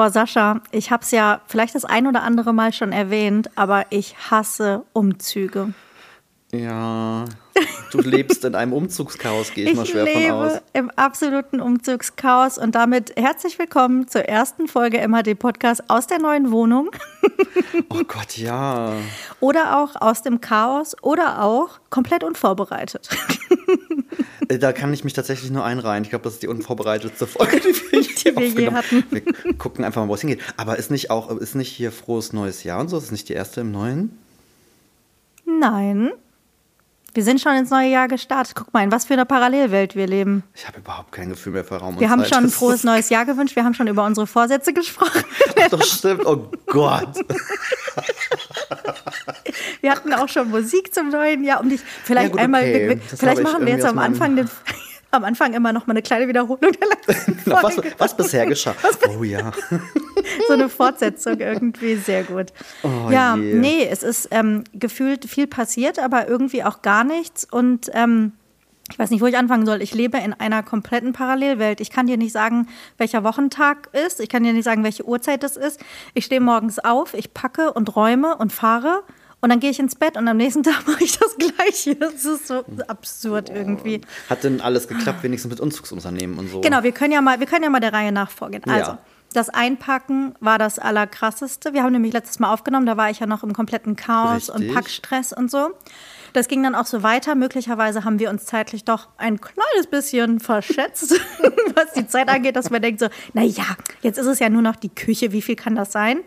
Boah, Sascha, ich habe es ja vielleicht das ein oder andere Mal schon erwähnt, aber ich hasse Umzüge. Ja, du lebst in einem Umzugschaos, gehe ich, Ich mal schwer lebe von aus. im absoluten Umzugschaos und damit herzlich willkommen zur ersten Folge MHD Podcast aus der neuen Wohnung Oh Gott, ja. oder auch aus dem Chaos oder auch komplett unvorbereitet. Äh, Da kann ich mich tatsächlich nur einreihen. Ich glaube, das ist die unvorbereitetste Folge, die wir, hier wir je hatten. Wir gucken einfach mal, wo es hingeht. Aber ist nicht auch, ist nicht hier frohes neues Jahr und so? Ist nicht die erste im neuen? Nein. Wir sind schon ins neue Jahr gestartet. Guck mal, in was für einer Parallelwelt wir leben. Ich habe überhaupt kein Gefühl mehr für Raum und Wir haben Zeit. schon ein frohes neues Jahr gewünscht. Wir haben schon über unsere Vorsätze gesprochen. Das stimmt. Oh Gott. Wir hatten auch schon Musik zum neuen Jahr. Um dich vielleicht Ja, gut, einmal, okay. wir- vielleicht ich machen wir jetzt am Anfang, den, am Anfang immer noch mal eine kleine Wiederholung der letzten Na, was, Folge. was bisher geschah. Oh ja. So eine Fortsetzung irgendwie sehr gut. Oh ja, je. nee, es ist ähm, gefühlt viel passiert, aber irgendwie auch gar nichts. Und ähm, ich weiß nicht, wo ich anfangen soll. Ich lebe in einer kompletten Parallelwelt. Ich kann dir nicht sagen, welcher Wochentag ist. Ich kann dir nicht sagen, welche Uhrzeit es ist. Ich stehe morgens auf, ich packe und räume und fahre. Und dann gehe ich ins Bett und am nächsten Tag mache ich das Gleiche. Das ist so absurd irgendwie. Hat denn alles geklappt, wenigstens mit Umzugsunternehmen und so? Genau, wir können ja mal, wir können ja mal der Reihe nach vorgehen. Ja. Also, das Einpacken war das Allerkrasseste. Wir haben nämlich letztes Mal aufgenommen, da war ich ja noch im kompletten Chaos und Richtig. Packstress und so. Das ging dann auch so weiter. Möglicherweise haben wir uns zeitlich doch ein kleines bisschen verschätzt, was die Zeit angeht, dass man denkt so, na jetzt ist es ja nur noch die Küche. Wie viel kann das sein?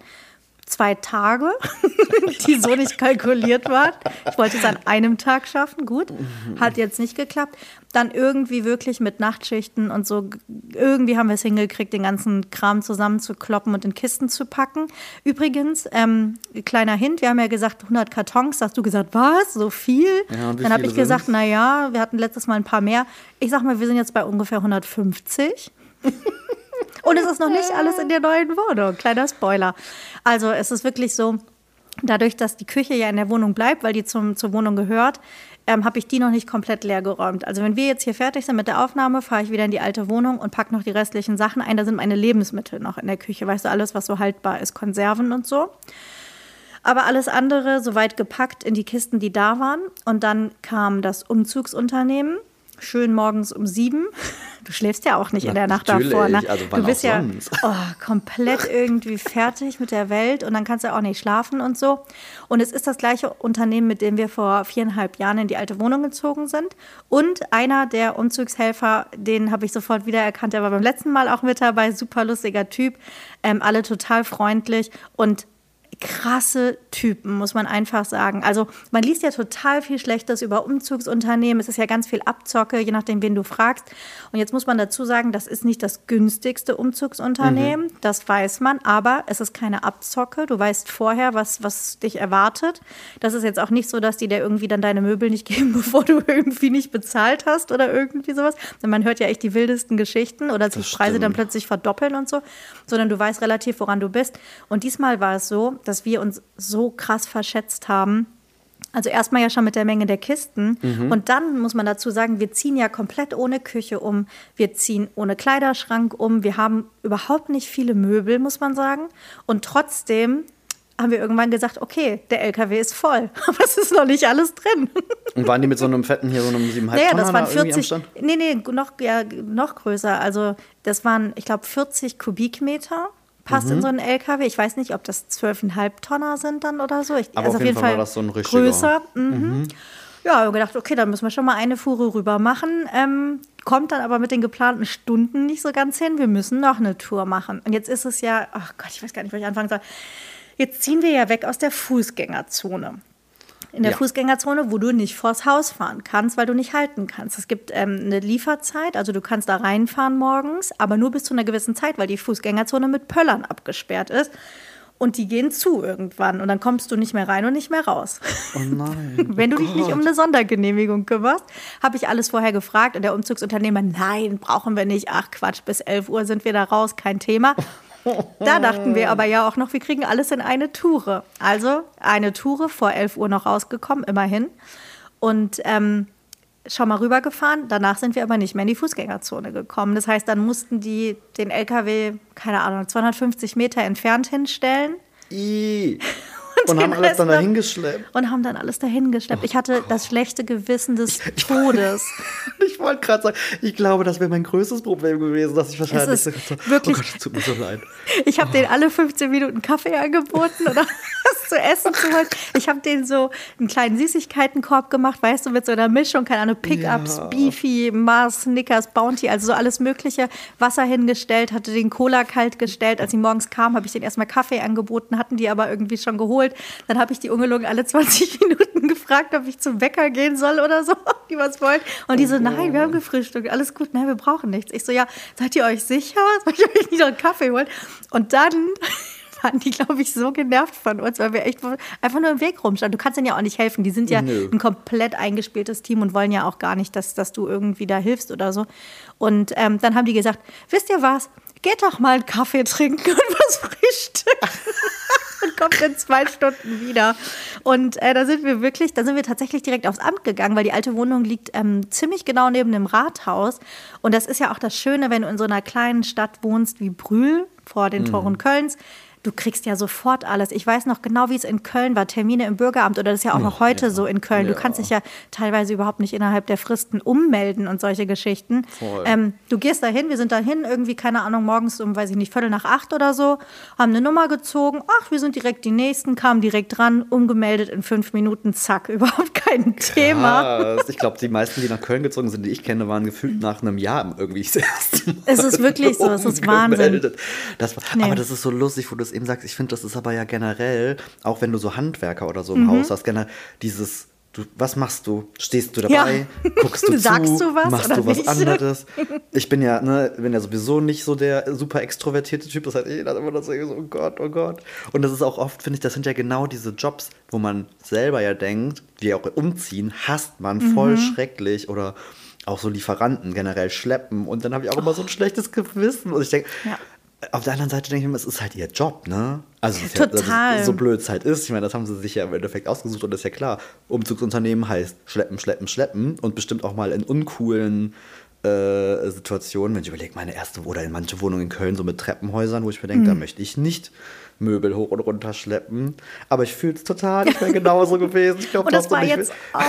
Zwei Tage, die so nicht kalkuliert waren. Ich wollte es an einem Tag schaffen, gut. Hat jetzt nicht geklappt. Dann irgendwie wirklich mit Nachtschichten und so, irgendwie haben wir es hingekriegt, den ganzen Kram zusammenzukloppen und in Kisten zu packen. Übrigens, ähm, kleiner Hint, wir haben ja gesagt 100 Kartons. Hast du gesagt, was? So viel? Ja, Dann habe ich gesagt, na ja, wir hatten letztes Mal ein paar mehr. Ich sag mal, wir sind jetzt bei ungefähr 150. Und es ist noch nicht alles in der neuen Wohnung. Kleiner Spoiler. Also es ist wirklich so, dadurch, dass die Küche ja in der Wohnung bleibt, weil die zum, zur Wohnung gehört, ähm, habe ich die noch nicht komplett leer geräumt. Also wenn wir jetzt hier fertig sind mit der Aufnahme, fahre ich wieder in die alte Wohnung und packe noch die restlichen Sachen ein. Da sind meine Lebensmittel noch in der Küche. Weißt du, alles, was so haltbar ist, Konserven und so. Aber alles andere soweit gepackt in die Kisten, die da waren. Und dann kam das Umzugsunternehmen. Schön morgens um sieben. Du schläfst ja auch nicht in der Nacht Natürlich, davor. Ne? also du bist ja oh, komplett irgendwie fertig mit der Welt und dann kannst du auch nicht schlafen und so. Und es ist das gleiche Unternehmen, mit dem wir vor viereinhalb Jahren in die alte Wohnung gezogen sind. Und einer der Umzugshelfer, den habe ich sofort wiedererkannt, der war beim letzten Mal auch mit dabei, super lustiger Typ, ähm, alle total freundlich und krasse Typen, muss man einfach sagen. Also man liest ja total viel Schlechtes über Umzugsunternehmen. Es ist ja ganz viel Abzocke, je nachdem, wen du fragst. Und jetzt muss man dazu sagen, das ist nicht das günstigste Umzugsunternehmen. Das weiß man. Aber es ist keine Abzocke. Du weißt vorher, was, was dich erwartet. Das ist jetzt auch nicht so, dass die dir irgendwie dann deine Möbel nicht geben, bevor du irgendwie nicht bezahlt hast oder irgendwie sowas. Denn man hört ja echt die wildesten Geschichten oder sich Preise dann plötzlich verdoppeln und so, sondern du weißt relativ, woran du bist. Und diesmal war es so, dass wir uns so krass verschätzt haben. Also erstmal ja schon mit der Menge der Kisten. Und dann muss man dazu sagen, wir ziehen ja komplett ohne Küche um. Wir ziehen ohne Kleiderschrank um. Wir haben überhaupt nicht viele Möbel, muss man sagen. Und trotzdem haben wir irgendwann gesagt, okay, der LKW ist voll, aber es ist noch nicht alles drin. Und waren die mit so einem fetten hier, so einem 7,5 Naja, Tonner das waren da irgendwie am 40, Stand? nee, nee, noch, ja, noch größer. Also das waren, ich glaube, 40 Kubikmeter. Passt Mhm. in so einen LKW. Ich weiß nicht, ob das 12,5 Tonner sind dann oder so. Ich, Aber also auf jeden Fall war das so ein richtiger. größer. Mhm. Ja, haben wir gedacht, okay, dann müssen wir schon mal eine Fuhre rüber machen. Ähm, kommt dann aber mit den geplanten Stunden nicht so ganz hin. Wir müssen noch eine Tour machen. Und jetzt ist es ja, ach Gott, ich weiß gar nicht, wo ich anfangen soll. Jetzt ziehen wir ja weg aus der Fußgängerzone in der Ja. Fußgängerzone, wo du nicht vors Haus fahren kannst, weil du nicht halten kannst. Es gibt ähm, eine Lieferzeit, also du kannst da reinfahren morgens, aber nur bis zu einer gewissen Zeit, weil die Fußgängerzone mit Pöllern abgesperrt ist. Und die gehen zu irgendwann und dann kommst du nicht mehr rein und nicht mehr raus. Oh nein. Wenn du oh dich nicht um eine Sondergenehmigung kümmerst, habe ich alles vorher gefragt und der Umzugsunternehmer, nein, brauchen wir nicht. Ach Quatsch, bis 11 Uhr sind wir da raus, kein Thema. Da dachten wir aber ja auch noch, wir kriegen alles in eine Toure. Also eine Toure vor 11 Uhr noch rausgekommen, immerhin. Und ähm, schon mal rübergefahren. Danach sind wir aber nicht mehr in die Fußgängerzone gekommen. Das heißt, dann mussten die den LKW, keine Ahnung, 250 Meter entfernt hinstellen. I. Und, haben alles dann dahin geschleppt. Und haben dann alles dahin geschleppt. Oh ich hatte Gott. das schlechte Gewissen des ich, ich Todes. ich wollte gerade sagen, ich glaube, das wäre mein größtes Problem gewesen, dass ich wahrscheinlich so, wirklich, oh Gott, tut mir so leid. Ich habe oh. denen alle 15 Minuten Kaffee angeboten oder was zu essen zu holen. Ich habe denen so einen kleinen Süßigkeitenkorb gemacht, weißt du, mit so einer Mischung, keine Ahnung, Pickups, ja. Beefy, Mars, Snickers, Bounty, also so alles mögliche. Wasser hingestellt, hatte den Cola kalt gestellt. Als sie morgens kamen, habe ich denen erstmal Kaffee angeboten, hatten die aber irgendwie schon geholt. Dann habe ich die ungelogen alle 20 Minuten gefragt, ob ich zum Bäcker gehen soll oder so, die was wollen. Und die so, nein, wir haben gefrühstückt, alles gut, nein, wir brauchen nichts. Ich so, ja, seid ihr euch sicher? Soll ich euch nicht noch einen Kaffee holen? Und dann waren die, glaube ich, so genervt von uns, weil wir echt einfach nur im Weg rumstanden. Du kannst denen ja auch nicht helfen. Die sind ja Nö. ein komplett eingespieltes Team und wollen ja auch gar nicht, dass, dass du irgendwie da hilfst oder so. Und ähm, dann haben die gesagt, wisst ihr was, geht doch mal einen Kaffee trinken und was frühstücken. und kommt in zwei Stunden wieder. Und äh, da sind wir wirklich, da sind wir tatsächlich direkt aufs Amt gegangen, weil die alte Wohnung liegt ähm, ziemlich genau neben dem Rathaus. Und das ist ja auch das Schöne, wenn du in so einer kleinen Stadt wohnst wie Brühl vor den mhm. Toren Kölns du kriegst ja sofort alles. Ich weiß noch genau, wie es in Köln war, Termine im Bürgeramt oder das ist ja auch noch heute ja. so in Köln. Du kannst dich ja teilweise überhaupt nicht innerhalb der Fristen ummelden und solche Geschichten. Ähm, du gehst dahin, wir sind dahin, irgendwie, keine Ahnung, morgens um, weiß ich nicht, Viertel nach acht oder so, haben eine Nummer gezogen, ach, wir sind direkt die Nächsten, kamen direkt dran, umgemeldet in fünf Minuten, zack, überhaupt kein Krass. Thema. Ich glaube, die meisten, die nach Köln gezogen sind, die ich kenne, waren gefühlt nach einem Jahr irgendwie das erste Mal. Es ist wirklich so, es ist Wahnsinn. Das war, nee. Aber das ist so lustig, wo du es eben sagst, ich finde, das ist aber ja generell, auch wenn du so Handwerker oder so im mhm. Haus hast, generell dieses Du, was machst du? Stehst du dabei? Ja. Guckst du Sagst zu? Du was, machst du was nicht? anderes? Ich bin ja, ne, bin ja sowieso nicht so der super extrovertierte Typ. Das heißt, jeder immer das so, oh Gott, oh Gott. Und das ist auch oft, finde ich, das sind ja genau diese Jobs, wo man selber ja denkt, die auch umziehen, hasst man voll mhm. schrecklich oder auch so Lieferanten generell schleppen. Und dann habe ich auch oh. immer so ein schlechtes Gewissen. Und ich denke, ja auf der anderen Seite denke ich mir, es ist halt ihr Job, ne? Also Total. Ja, so blöd es halt ist. Ich meine, das haben sie sich ja im Endeffekt ausgesucht und das ist ja klar. Umzugsunternehmen heißt schleppen, schleppen, schleppen und bestimmt auch mal in uncoolen äh, Situationen. Wenn ich überlege, meine erste oder in manche Wohnungen in Köln so mit Treppenhäusern, wo ich mir denke, mhm. da möchte ich nicht Möbel hoch und runter schleppen. Aber ich fühle es total, ich wäre genauso gewesen. Ich glaub, und das war jetzt auch.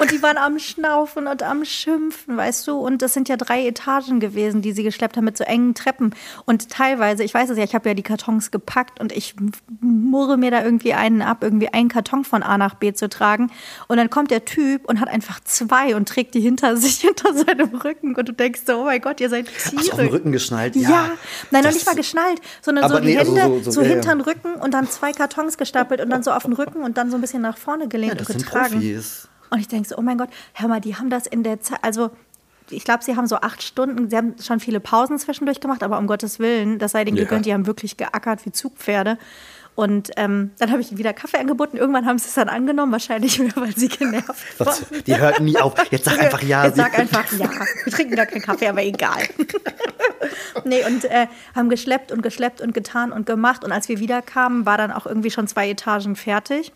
Und die waren am Schnaufen und am Schimpfen, weißt du? Und das sind ja drei Etagen gewesen, die sie geschleppt haben mit so engen Treppen. Und teilweise, ich weiß es ja, ich habe ja die Kartons gepackt und ich murre mir da irgendwie einen ab, irgendwie einen Karton von A nach B zu tragen. Und dann kommt der Typ und hat einfach zwei und trägt die hinter sich, hinter seinem Rücken. Und du denkst so, oh mein Gott, ihr seid Tiere. Ach, so auf den Rücken geschnallt? Ja. ja. Nein, noch nicht mal geschnallt, sondern so die nee, also Hände also so, so, so, hinter den Rücken und dann zwei Kartons gestapelt und dann so auf den Rücken und dann so ein bisschen nach vorne gelehnt ja, und getragen. Profis. Und ich denke so, oh mein Gott, hör mal, die haben das in der Zeit, also ich glaube, sie haben so acht Stunden, sie haben schon viele Pausen zwischendurch gemacht, aber um Gottes Willen, das sei denen ja. gegönnt, die haben wirklich geackert wie Zugpferde. Und ähm, dann habe ich ihnen wieder Kaffee angeboten. Irgendwann haben sie es dann angenommen, wahrscheinlich weil sie genervt waren. Die hörten nie auf. Jetzt sag einfach ja. Jetzt sag einfach ja. Wir trinken gar keinen Kaffee, aber egal. nee, und äh, haben geschleppt und geschleppt und getan und gemacht. Und als wir wiederkamen, war dann auch irgendwie schon zwei Etagen fertig.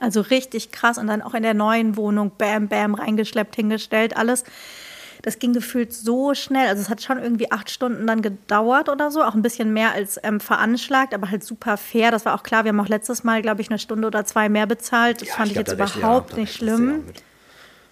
Also richtig krass. Und dann auch in der neuen Wohnung, bam, bam, reingeschleppt, hingestellt, alles. Das ging gefühlt so schnell. Also es hat schon irgendwie acht Stunden dann gedauert oder so. Auch ein bisschen mehr als ähm, veranschlagt, aber halt super fair. Das war auch klar. Wir haben auch letztes Mal, glaube ich, eine Stunde oder zwei mehr bezahlt. Das ja, fand ich, ich jetzt überhaupt ja, nicht schlimm.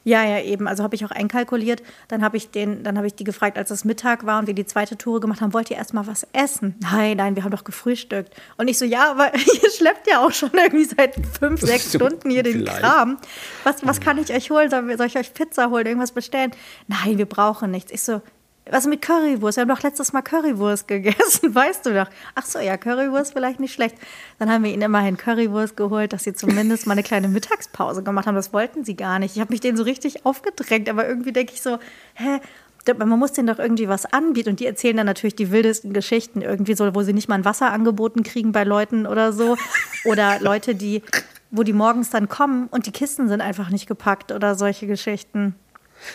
Ja, ja, eben. Also habe ich auch einkalkuliert. Dann habe ich den, dann habe ich die gefragt, als es Mittag war und wir die zweite Tour gemacht haben, wollt ihr erst mal was essen? Nein, nein, wir haben doch gefrühstückt. Und ich so, ja, aber ihr schleppt ja auch schon irgendwie seit fünf, sechs Stunden hier den Vielleicht. Kram. Was, was kann ich euch holen? Soll, soll ich euch Pizza holen, irgendwas bestellen? Nein, wir brauchen nichts. Ich so, was mit Currywurst? Wir haben doch letztes Mal Currywurst gegessen, weißt du doch. Ach so, ja, Currywurst vielleicht nicht schlecht. Dann haben wir ihnen immerhin Currywurst geholt, dass sie zumindest mal eine kleine Mittagspause gemacht haben. Das wollten sie gar nicht. Ich habe mich denen so richtig aufgedrängt, aber irgendwie denke ich so, hä? Man muss denen doch irgendwie was anbieten. Und die erzählen dann natürlich die wildesten Geschichten irgendwie so, wo sie nicht mal ein Wasser angeboten kriegen bei Leuten oder so. Oder Leute, die, wo die morgens dann kommen und die Kisten sind einfach nicht gepackt oder solche Geschichten.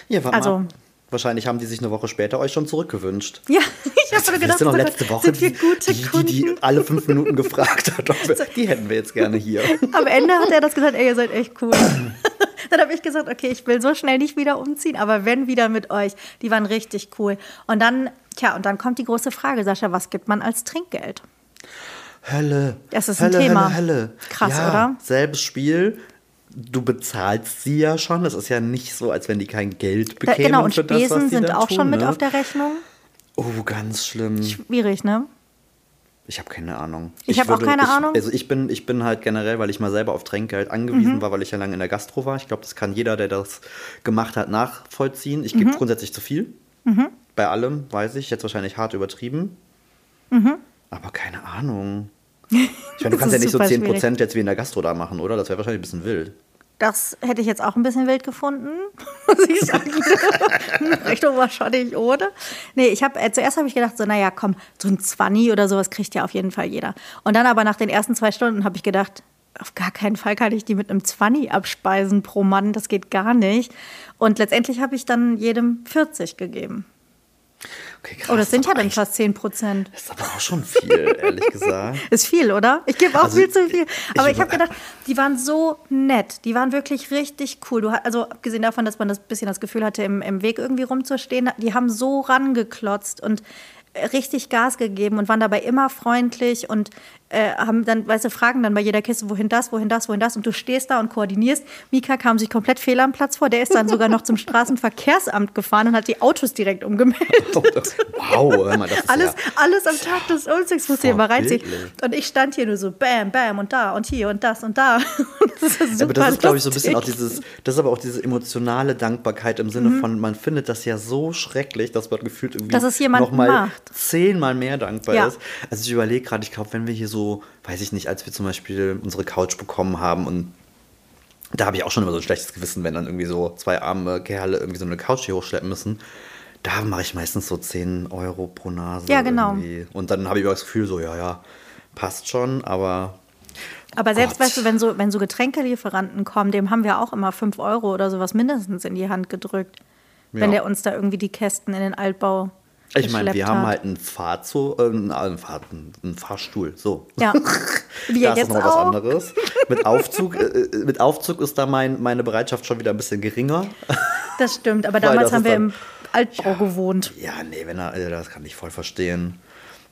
Ja, warte also, mal. Wahrscheinlich haben die sich eine Woche später euch schon zurückgewünscht. Ja, ich habe also, gedacht, noch letzte Woche die, die, die, die, alle fünf Minuten gefragt hat, wir, die hätten wir jetzt gerne hier. Am Ende hat er das gesagt, ey, ihr seid echt cool. Dann habe ich gesagt, okay, ich will so schnell nicht wieder umziehen, aber wenn wieder mit euch. Die waren richtig cool. Und dann, tja, und dann kommt die große Frage, Sascha, was gibt man als Trinkgeld? Hölle. Das ist ein Hölle, Thema. Hölle, Hölle. Krass, ja, oder? Selbes Spiel. Du bezahlst sie ja schon. Das ist ja nicht so, als wenn die kein Geld Da, bekämen. genau, und das, Spesen die sind auch tun, schon mit ne? auf der Rechnung. Oh, ganz schlimm. Schwierig, ne? Ich habe keine Ahnung. Ich hab auch keine ich, Ahnung. Also ich bin, ich bin halt generell, weil ich mal selber auf Trinkgeld Mhm. angewiesen war, weil ich ja lange in der Gastro war. Ich glaube, das kann jeder, der das gemacht hat, nachvollziehen. Ich Mhm. gebe grundsätzlich zu viel. Bei allem, weiß ich. Jetzt wahrscheinlich hart übertrieben. Aber keine Ahnung. Ich meine, du Mhm. Das kannst ja nicht so super 10% jetzt wie in der Gastro da machen, oder? Das wäre wahrscheinlich ein bisschen wild. Das hätte ich jetzt auch ein bisschen wild gefunden, muss ich sagen. Richtung wahrscheinlich ohne. Nee, ich habe äh, zuerst habe ich gedacht, so, naja, komm, so ein Zwanni oder sowas kriegt ja auf jeden Fall jeder. Und dann aber nach den ersten zwei Stunden habe ich gedacht, auf gar keinen Fall kann ich die mit einem Zwanni abspeisen pro Mann, das geht gar nicht. Und letztendlich habe ich dann jedem 40 gegeben. Okay, krass. Oh, das sind ja dann fast 10 Prozent. Das ist aber auch schon viel, ehrlich gesagt. Ist viel, oder? Ich gebe auch Also, viel zu viel. Aber ich ich, habe gedacht, die waren so nett. Die waren wirklich richtig cool. Du, also abgesehen davon, dass man das bisschen das Gefühl hatte, im, im Weg irgendwie rumzustehen, die haben so rangeklotzt und äh, richtig Gas gegeben und waren dabei immer freundlich und äh, haben dann, weißt du, fragen dann bei jeder Kiste, wohin das, wohin das, wohin das und du stehst da und koordinierst. Mika kam sich komplett fehl am Platz vor. Der ist dann sogar noch zum Straßenverkehrsamt gefahren und hat die Autos direkt umgemeldet. wow, hör mal, das ist Alles, ja alles am Tag des Umzugs muss hier mal reinziehen. Und ich stand hier nur so bam, bam und da und hier und das und da. Das ist super aber das ist, glaube ich, so ein bisschen auch dieses, das ist aber auch diese emotionale Dankbarkeit im Mhm. Sinne von, man findet das ja so schrecklich, dass man gefühlt irgendwie Dass es noch mal macht. zehnmal mehr dankbar Ja. ist. Also ich überlege gerade, ich glaube, wenn wir hier so, weiß ich nicht, als wir zum Beispiel unsere Couch bekommen haben und da habe ich auch schon immer so ein schlechtes Gewissen, wenn dann irgendwie so zwei arme Kerle irgendwie so eine Couch hier hochschleppen müssen. Da mache ich meistens so 10 Euro pro Nase. Ja, genau. Irgendwie. Und dann habe ich immer das Gefühl, so, ja, ja, passt schon, aber Aber selbst, Gott. weißt du, wenn so, wenn so Getränkelieferanten kommen, dem haben wir auch immer 5 Euro oder sowas mindestens in die Hand gedrückt. Wenn Ja. der uns da irgendwie die Kästen in den Altbau Ich meine, wir geschleppt haben hat. halt einen Fahrzug, äh, einen, einen, Fahr einen Fahrstuhl, so. Ja. Wir da ist jetzt noch was auch. anderes. Mit Aufzug, äh, äh, mit Aufzug ist da mein, meine Bereitschaft schon wieder ein bisschen geringer. Das stimmt, aber damals das haben ist wir dann- im Altbau gewohnt. Ja, nee, wenn er, äh, das kann ich voll verstehen.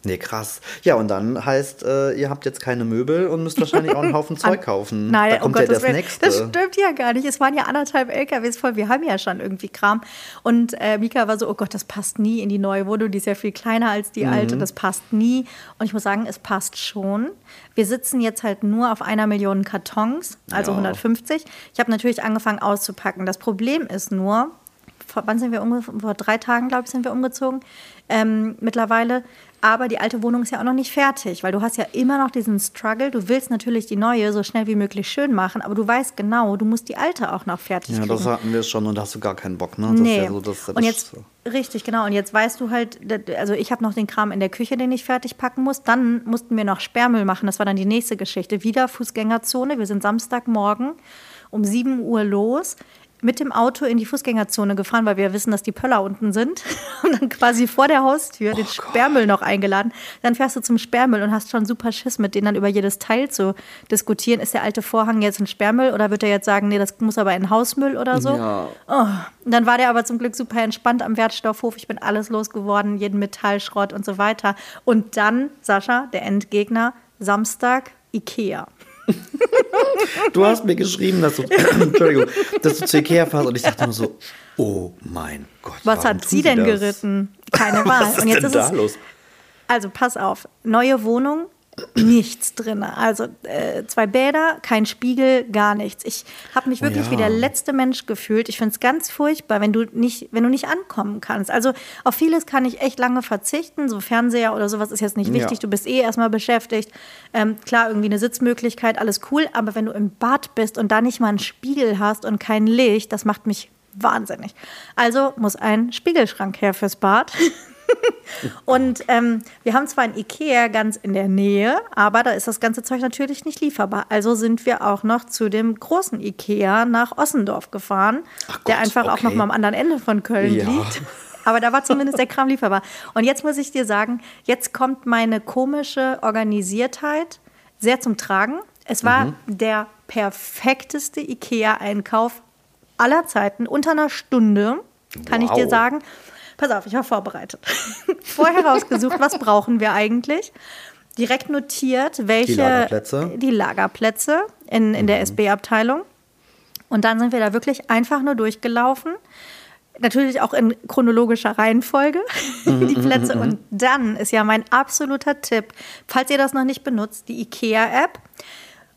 Nee, krass. Ja, und dann heißt, äh, ihr habt jetzt keine Möbel und müsst wahrscheinlich auch einen Haufen Zeug kaufen. Nein, da um kommt ja Gottes das Willen. nächste. Das stimmt ja gar nicht. Es waren ja anderthalb LKWs voll. Wir haben ja schon irgendwie Kram. Und äh, Mika war so, oh Gott, das passt nie in die neue Wohnung. Die ist ja viel kleiner als die Mhm. alte. Das passt nie. Und ich muss sagen, es passt schon. Wir sitzen jetzt halt nur auf einer Million Kartons, also Ja. 150. Ich habe natürlich angefangen auszupacken. Das Problem ist nur, vor, wann sind wir umgezogen? Vor drei Tagen, glaube ich, sind wir umgezogen. Ähm, mittlerweile. Aber die alte Wohnung ist ja auch noch nicht fertig, weil du hast ja immer noch diesen Struggle. Du willst natürlich die neue so schnell wie möglich schön machen, aber du weißt genau, du musst die alte auch noch fertig ja, kriegen. das hatten wir schon und da hast du gar keinen Bock, ne? Das nee. ist ja so, das, das und jetzt, richtig, genau. Und jetzt weißt du halt, also ich habe noch den Kram in der Küche, den ich fertig packen muss. Dann mussten wir noch Sperrmüll machen. Das war dann die nächste Geschichte. Wieder Fußgängerzone. Wir sind Samstagmorgen um 7 Uhr los. Mit dem Auto in die Fußgängerzone gefahren, weil wir wissen, dass die Pöller unten sind. Und dann quasi vor der Haustür Oh den Sperrmüll noch eingeladen. Dann fährst du zum Sperrmüll und hast schon super Schiss, mit denen dann über jedes Teil zu diskutieren. Ist der alte Vorhang jetzt ein Sperrmüll oder wird er jetzt sagen, nee, das muss aber in Hausmüll oder so? Ja. Oh, und dann war der aber zum Glück super entspannt am Wertstoffhof. Ich bin alles losgeworden, jeden Metallschrott und so weiter. Und dann, Sascha, der Endgegner, Samstag, Ikea. Du hast mir geschrieben, dass du, Entschuldigung, dass du zu Ikea fährst und ich dachte nur so, oh mein Gott. Was warum hat tun sie denn das? geritten? Keine Wahl. Was ist und jetzt denn ist da es, los? also pass auf, neue Wohnung, nichts drin. Also äh, zwei Bäder, kein Spiegel, gar nichts. Ich habe mich wirklich ja. wie der letzte Mensch gefühlt. Ich finde es ganz furchtbar, wenn du nicht, wenn du nicht ankommen kannst. Also auf vieles kann ich echt lange verzichten. So Fernseher oder sowas ist jetzt nicht wichtig. Ja. Du bist eh erstmal beschäftigt. Ähm, klar, irgendwie eine Sitzmöglichkeit, alles cool. Aber wenn du im Bad bist und da nicht mal einen Spiegel hast und kein Licht, das macht mich wahnsinnig. Also muss ein Spiegelschrank her fürs Bad. Und ähm, wir haben zwar ein Ikea ganz in der Nähe, aber da ist das ganze Zeug natürlich nicht lieferbar. Also sind wir auch noch zu dem großen Ikea nach Ossendorf gefahren, der Gott, einfach auch okay. noch mal am anderen Ende von Köln Ja. liegt. Aber da war zumindest der Kram lieferbar. Und jetzt muss ich dir sagen, jetzt kommt meine komische Organisiertheit sehr zum Tragen. Es war Mhm. der perfekteste Ikea-Einkauf aller Zeiten unter einer Stunde, kann ich dir Wow. sagen. Pass auf, ich war vorbereitet. Vorher rausgesucht, was brauchen wir eigentlich? Direkt notiert, welche Lagerplätze. die Lagerplätze in, in der SB-Abteilung. Und dann sind wir da wirklich einfach nur durchgelaufen. Natürlich auch in chronologischer Reihenfolge, die Plätze. Und dann ist ja mein absoluter Tipp, falls ihr das noch nicht benutzt, die IKEA-App.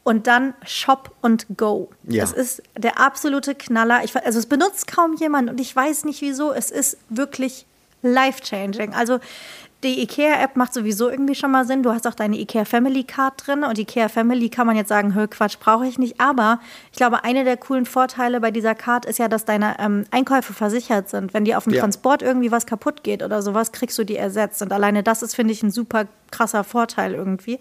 Und dann Shop und Go. Ja. Das ist der absolute Knaller. Ich, also es benutzt kaum jemand und ich weiß nicht wieso. Es ist wirklich life-changing. Also die IKEA-App macht sowieso irgendwie schon mal Sinn. Du hast auch deine IKEA Family Card drin und IKEA Family kann man jetzt sagen, hö, Quatsch, brauche ich nicht. Aber ich glaube, einer der coolen Vorteile bei dieser Card ist ja, dass deine ähm, Einkäufe versichert sind. Wenn dir auf dem Ja. Transport irgendwie was kaputt geht oder sowas, kriegst du die ersetzt. Und alleine das ist, finde ich, ein super krasser Vorteil irgendwie.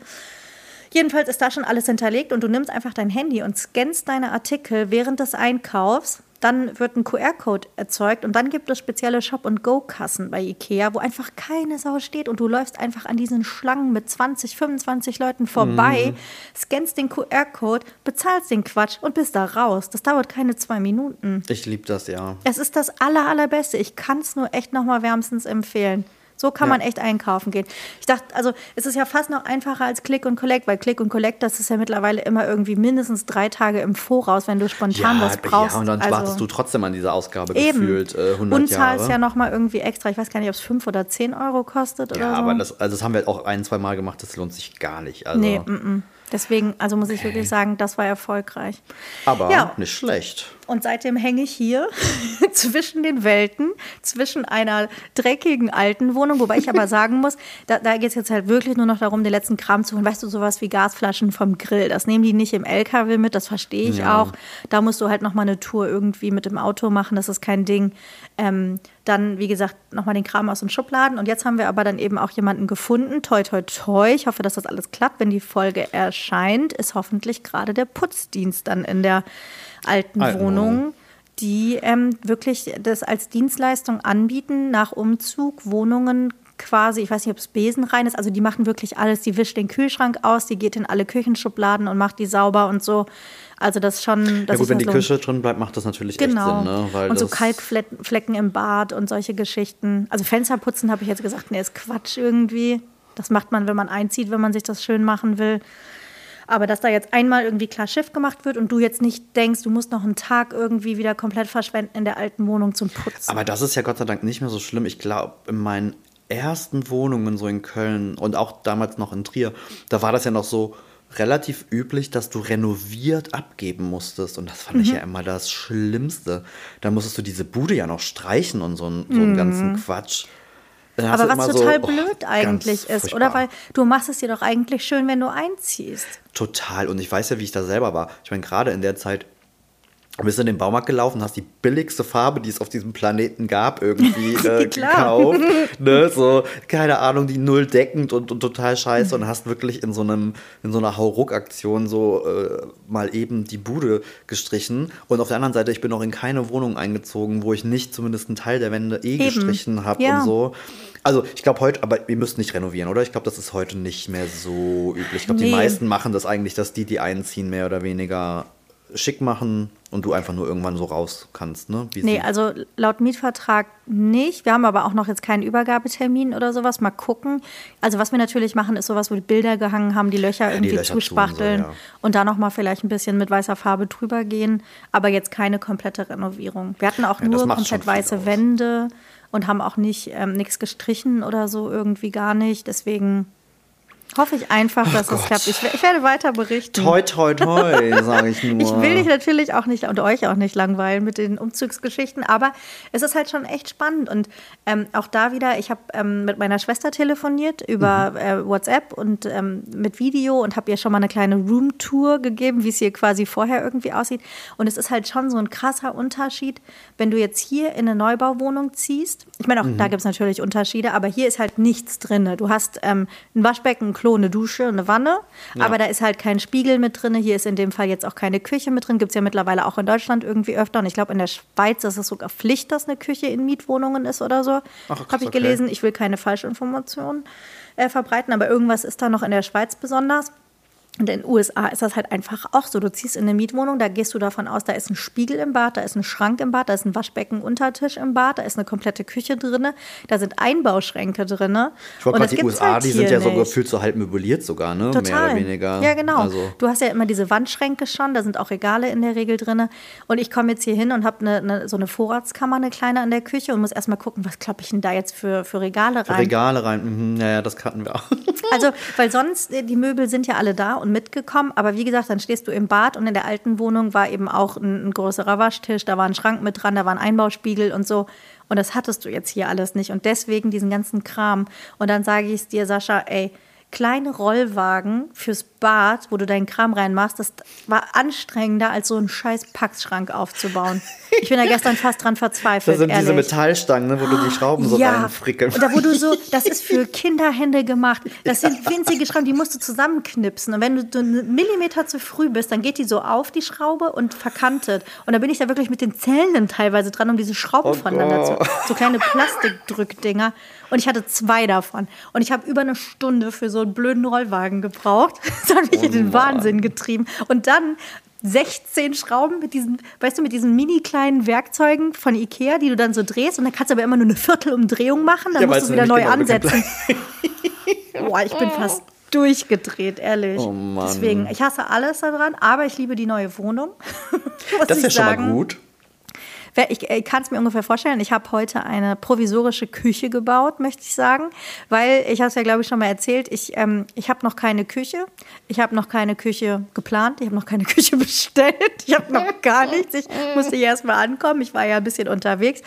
Jedenfalls ist da schon alles hinterlegt und du nimmst einfach dein Handy und scannst deine Artikel während des Einkaufs. Dann wird ein QR-Code erzeugt und dann gibt es spezielle Shop-and-Go-Kassen bei Ikea, wo einfach keine Sau steht und du läufst einfach an diesen Schlangen mit 20, 25 Leuten vorbei, scannst den QR-Code, bezahlst den Quatsch und bist da raus. Das dauert keine zwei Minuten. Ich liebe das, ja. Es ist das aller, allerbeste. Ich kann es nur echt nochmal wärmstens empfehlen. So kann Ja. man echt einkaufen gehen. Ich dachte, also es ist ja fast noch einfacher als Click und Collect, weil Click und Collect, das ist ja mittlerweile immer irgendwie mindestens drei Tage im Voraus, wenn du spontan was brauchst. ja, und dann also, wartest du trotzdem an dieser Ausgabe eben. gefühlt äh, 100 und zahlst Jahre. ja nochmal irgendwie extra. Ich weiß gar nicht, ob es 5 oder 10 Euro kostet ja, oder so. aber das, also das haben wir auch ein, zwei Mal gemacht, das lohnt sich gar nicht. Also, nee, mm, mm. deswegen, also muss ich wirklich sagen, das war erfolgreich. aber Ja. nicht schlecht. Und seitdem hänge ich hier zwischen den Welten, zwischen einer dreckigen alten Wohnung, wobei ich aber sagen muss, da, da geht es jetzt halt wirklich nur noch darum, den letzten Kram zu holen. Weißt du, sowas wie Gasflaschen vom Grill, das nehmen die nicht im LKW mit, das verstehe ich Ja. auch. Da musst du halt nochmal eine Tour irgendwie mit dem Auto machen, das ist kein Ding. Ähm, dann, wie gesagt, nochmal den Kram aus den Schubladen. Und jetzt haben wir aber dann eben auch jemanden gefunden, toi, toi, toi. Ich hoffe, dass das alles klappt. Wenn die Folge erscheint, ist hoffentlich gerade der Putzdienst dann in der alten Alten Wohnung Wohnung. die ähm, wirklich das als Dienstleistung anbieten, nach Umzug Wohnungen quasi, ich weiß nicht, ob es besenrein ist, also die machen wirklich alles. Die wischt den Kühlschrank aus, die geht in alle Küchenschubladen und macht die sauber und so. Also das schon, Ja das gut, wenn die Küche drin bleibt, macht das natürlich Genau. echt Sinn, ne? Weil und so Kalkflecken im Bad und solche Geschichten. Also Fensterputzen habe ich jetzt gesagt, nee, ist Quatsch irgendwie. Das macht man, wenn man einzieht, wenn man sich das schön machen will. Aber dass da jetzt einmal irgendwie klar Schiff gemacht wird und du jetzt nicht denkst, du musst noch einen Tag irgendwie wieder komplett verschwenden in der alten Wohnung zum Putzen. Aber das ist ja Gott sei Dank nicht mehr so schlimm. Ich glaube, in meinen ersten Wohnungen so in Köln und auch damals noch in Trier, da war das ja noch so relativ üblich, dass du renoviert abgeben musstest. Und das fand Mhm. ich ja immer das Schlimmste. Da musstest du diese Bude ja noch streichen und so, einen- so einen ganzen Quatsch. Aber was total so, oh, blöd eigentlich ganz ist, oder? furchtbar. Weil du machst es dir doch eigentlich schön, wenn du einziehst. Total. Und ich weiß ja, wie ich da selber war. Ich meine, gerade in der Zeit bist du in den Baumarkt gelaufen, hast die billigste Farbe, die es auf diesem Planeten gab, irgendwie äh, gekauft. ne? So, keine Ahnung, die null deckend und, und total scheiße und hast wirklich in so einem, in so einer Hauruck-Aktion so äh, mal eben die Bude gestrichen. Und auf der anderen Seite, ich bin auch in keine Wohnung eingezogen, wo ich nicht zumindest einen Teil der Wände eh Eben. gestrichen habe Ja. und so. Also ich glaube heute, aber wir müssen nicht renovieren, oder? Ich glaube, das ist heute nicht mehr so üblich. Ich glaube, die Nee. meisten machen das eigentlich, dass die, die einziehen, mehr oder weniger schick machen und du einfach nur irgendwann so raus kannst, ne? Wie Nee, also laut Mietvertrag nicht. Wir haben aber auch noch jetzt keinen Übergabetermin oder sowas. Mal gucken. Also was wir natürlich machen, ist sowas, wo die Bilder gehangen haben, die Löcher die irgendwie Löcher tun so, zuspachteln ja. und da nochmal vielleicht ein bisschen mit weißer Farbe drüber gehen. Aber jetzt keine komplette Renovierung. Wir hatten auch Ja, nur komplett weiße aus. Wände und haben auch nicht ähm, nichts gestrichen oder so irgendwie gar nicht. Deswegen hoffe ich einfach, dass es Gott. klappt. Ich, ich werde weiter berichten. toi, toi, toi, sage ich nur. Ich will dich natürlich auch nicht und euch auch nicht langweilen mit den Umzugsgeschichten, aber es ist halt schon echt spannend. Und ähm, auch da wieder, ich habe ähm, mit meiner Schwester telefoniert über Mhm. äh, WhatsApp und ähm, mit Video und habe ihr schon mal eine kleine Roomtour gegeben, wie es hier quasi vorher irgendwie aussieht. Und es ist halt schon so ein krasser Unterschied, wenn du jetzt hier in eine Neubauwohnung ziehst. Ich meine, auch Mhm. da gibt es natürlich Unterschiede, aber hier ist halt nichts drin. Du hast ähm, ein Waschbecken, Klo, eine Dusche, eine Wanne, aber da ist halt kein Spiegel mit drin. Hier ist in dem Fall jetzt auch keine Küche mit drin. Gibt es ja mittlerweile auch in Deutschland irgendwie öfter. Und ich glaube, in der Schweiz ist es sogar Pflicht, dass eine Küche in Mietwohnungen ist oder so. Habe ich okay. gelesen. Ich will keine Falschinformationen äh, verbreiten, aber irgendwas ist da noch in der Schweiz besonders. Und in den USA ist das halt einfach auch so. Du ziehst in eine Mietwohnung, da gehst du davon aus, da ist ein Spiegel im Bad, da ist ein Schrank im Bad, da ist ein Waschbecken, Untertisch im Bad, da ist eine komplette Küche drin, da sind Einbauschränke drin. Ich wollte gerade die USA, halt die sind ja so gefühlt so halb möbliert sogar, ne? Total. Mehr oder weniger. Ja, genau. Also. Du hast ja immer diese Wandschränke schon, da sind auch Regale in der Regel drin. Und ich komme jetzt hier hin und habe eine, eine, so eine Vorratskammer, eine kleine an der Küche und muss erstmal gucken, was kloppe ich denn da jetzt für, für Regale rein. Für Regale rein, mhm. ja, ja, das hatten wir auch. Also, weil sonst, äh, die Möbel sind ja alle da und mitgekommen, aber wie gesagt, dann stehst du im Bad und in der alten Wohnung war eben auch ein, ein größerer Waschtisch, da war ein Schrank mit dran, da war ein Einbauspiegel und so. Und das hattest du jetzt hier alles nicht. Und deswegen diesen ganzen Kram. Und dann sage ich es dir, Sascha, ey, kleine Rollwagen fürs Bad, wo du deinen Kram reinmachst, das war anstrengender, als so einen scheiß Packschrank aufzubauen. Ich bin da gestern fast dran verzweifelt. Das sind ehrlich. diese Metallstangen, ne, wo du die Schrauben so ja. reinfrickeln. Und da wo du so, das ist für Kinderhände gemacht. Das sind winzige Schrauben, die musst du zusammenknipsen. Und wenn du einen Millimeter zu früh bist, dann geht die so auf, die Schraube, und verkantet. Und da bin ich da wirklich mit den Zellen teilweise dran, um diese Schrauben oh voneinander zu. So kleine Plastikdrückdinger. Und ich hatte zwei davon. Und ich habe über eine Stunde für so einen blöden Rollwagen gebraucht. Das hat mich oh in den Wahnsinn getrieben. Und dann 16 Schrauben mit diesen, weißt du, mit diesen mini kleinen Werkzeugen von Ikea, die du dann so drehst. Und dann kannst du aber immer nur eine Viertelumdrehung machen. Dann ja, musst du wieder neu genau ansetzen. Boah, ich bin fast durchgedreht, ehrlich. Oh Mann. Deswegen, ich hasse alles daran, aber ich liebe die neue Wohnung. das ist ja schon mal gut. Ich, ich kann es mir ungefähr vorstellen. Ich habe heute eine provisorische Küche gebaut, möchte ich sagen, weil ich habe es ja, glaube ich, schon mal erzählt. Ich, ähm, ich habe noch keine Küche. Ich habe noch keine Küche geplant. Ich habe noch keine Küche bestellt. Ich habe noch gar nichts. Ich musste hier erstmal ankommen. Ich war ja ein bisschen unterwegs.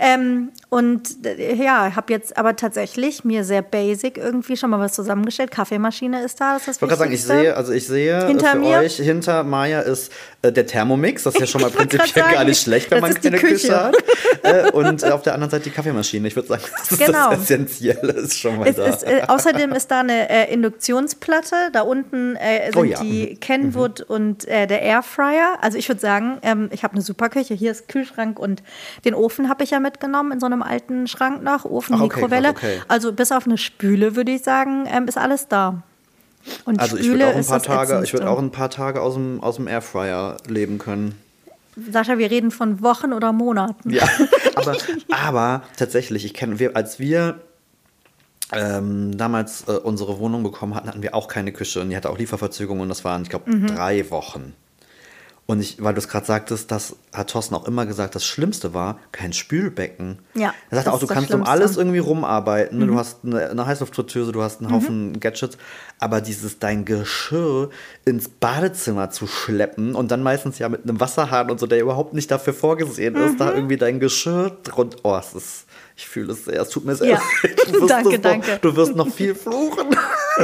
Ähm, und äh, ja, habe jetzt aber tatsächlich mir sehr basic irgendwie schon mal was zusammengestellt. Kaffeemaschine ist da, das ist das Ich wollte sagen, ich sehe, also ich sehe hinter für mir? euch, hinter Maya ist äh, der Thermomix. Das ist ja schon mal prinzipiell gar nicht schlecht, wenn man keine Küche. Küche hat. äh, und auf der anderen Seite die Kaffeemaschine. Ich würde sagen, das ist genau. das Essentielle ist schon mal es da. Ist, äh, außerdem ist da eine äh, Induktionsplatte. Da unten sind oh, ja. die mhm. Kenwood mhm. und der Airfryer. Also ich würde sagen, ähm, ich habe eine super Küche. Hier ist Kühlschrank und den Ofen habe ich ja mit mitgenommen in so einem alten Schrank noch, Ofen, Ach, okay, Mikrowelle. Okay. Also bis auf eine Spüle würde ich sagen, ähm, ist alles da. Und also ich würde auch ein paar Tage, ich würde auch ein paar Tage aus dem, aus dem Airfryer leben können. Sascha, wir reden von Wochen oder Monaten. Ja, aber, aber tatsächlich, ich kenne, wir, als wir ähm, damals äh, unsere Wohnung bekommen hatten, hatten wir auch keine Küche und die hatte auch Lieferverzögerungen und das waren, ich glaube, mhm. drei Wochen. Und ich, weil du es gerade sagtest, das hat Thorsten auch immer gesagt, das Schlimmste war kein Spülbecken. Ja. Er sagte auch, du kannst um alles irgendwie rumarbeiten. Mhm. Du hast eine, eine Heißluftfritteuse, du hast einen Haufen mhm. Gadgets, aber dieses dein Geschirr ins Badezimmer zu schleppen und dann meistens ja mit einem Wasserhahn und so, der überhaupt nicht dafür vorgesehen mhm. ist, da mhm. irgendwie dein Geschirr drunter. Oh, es ist ich fühle es sehr. Es tut mir sehr ja. leid. danke, danke. Noch, du wirst noch viel fluchen.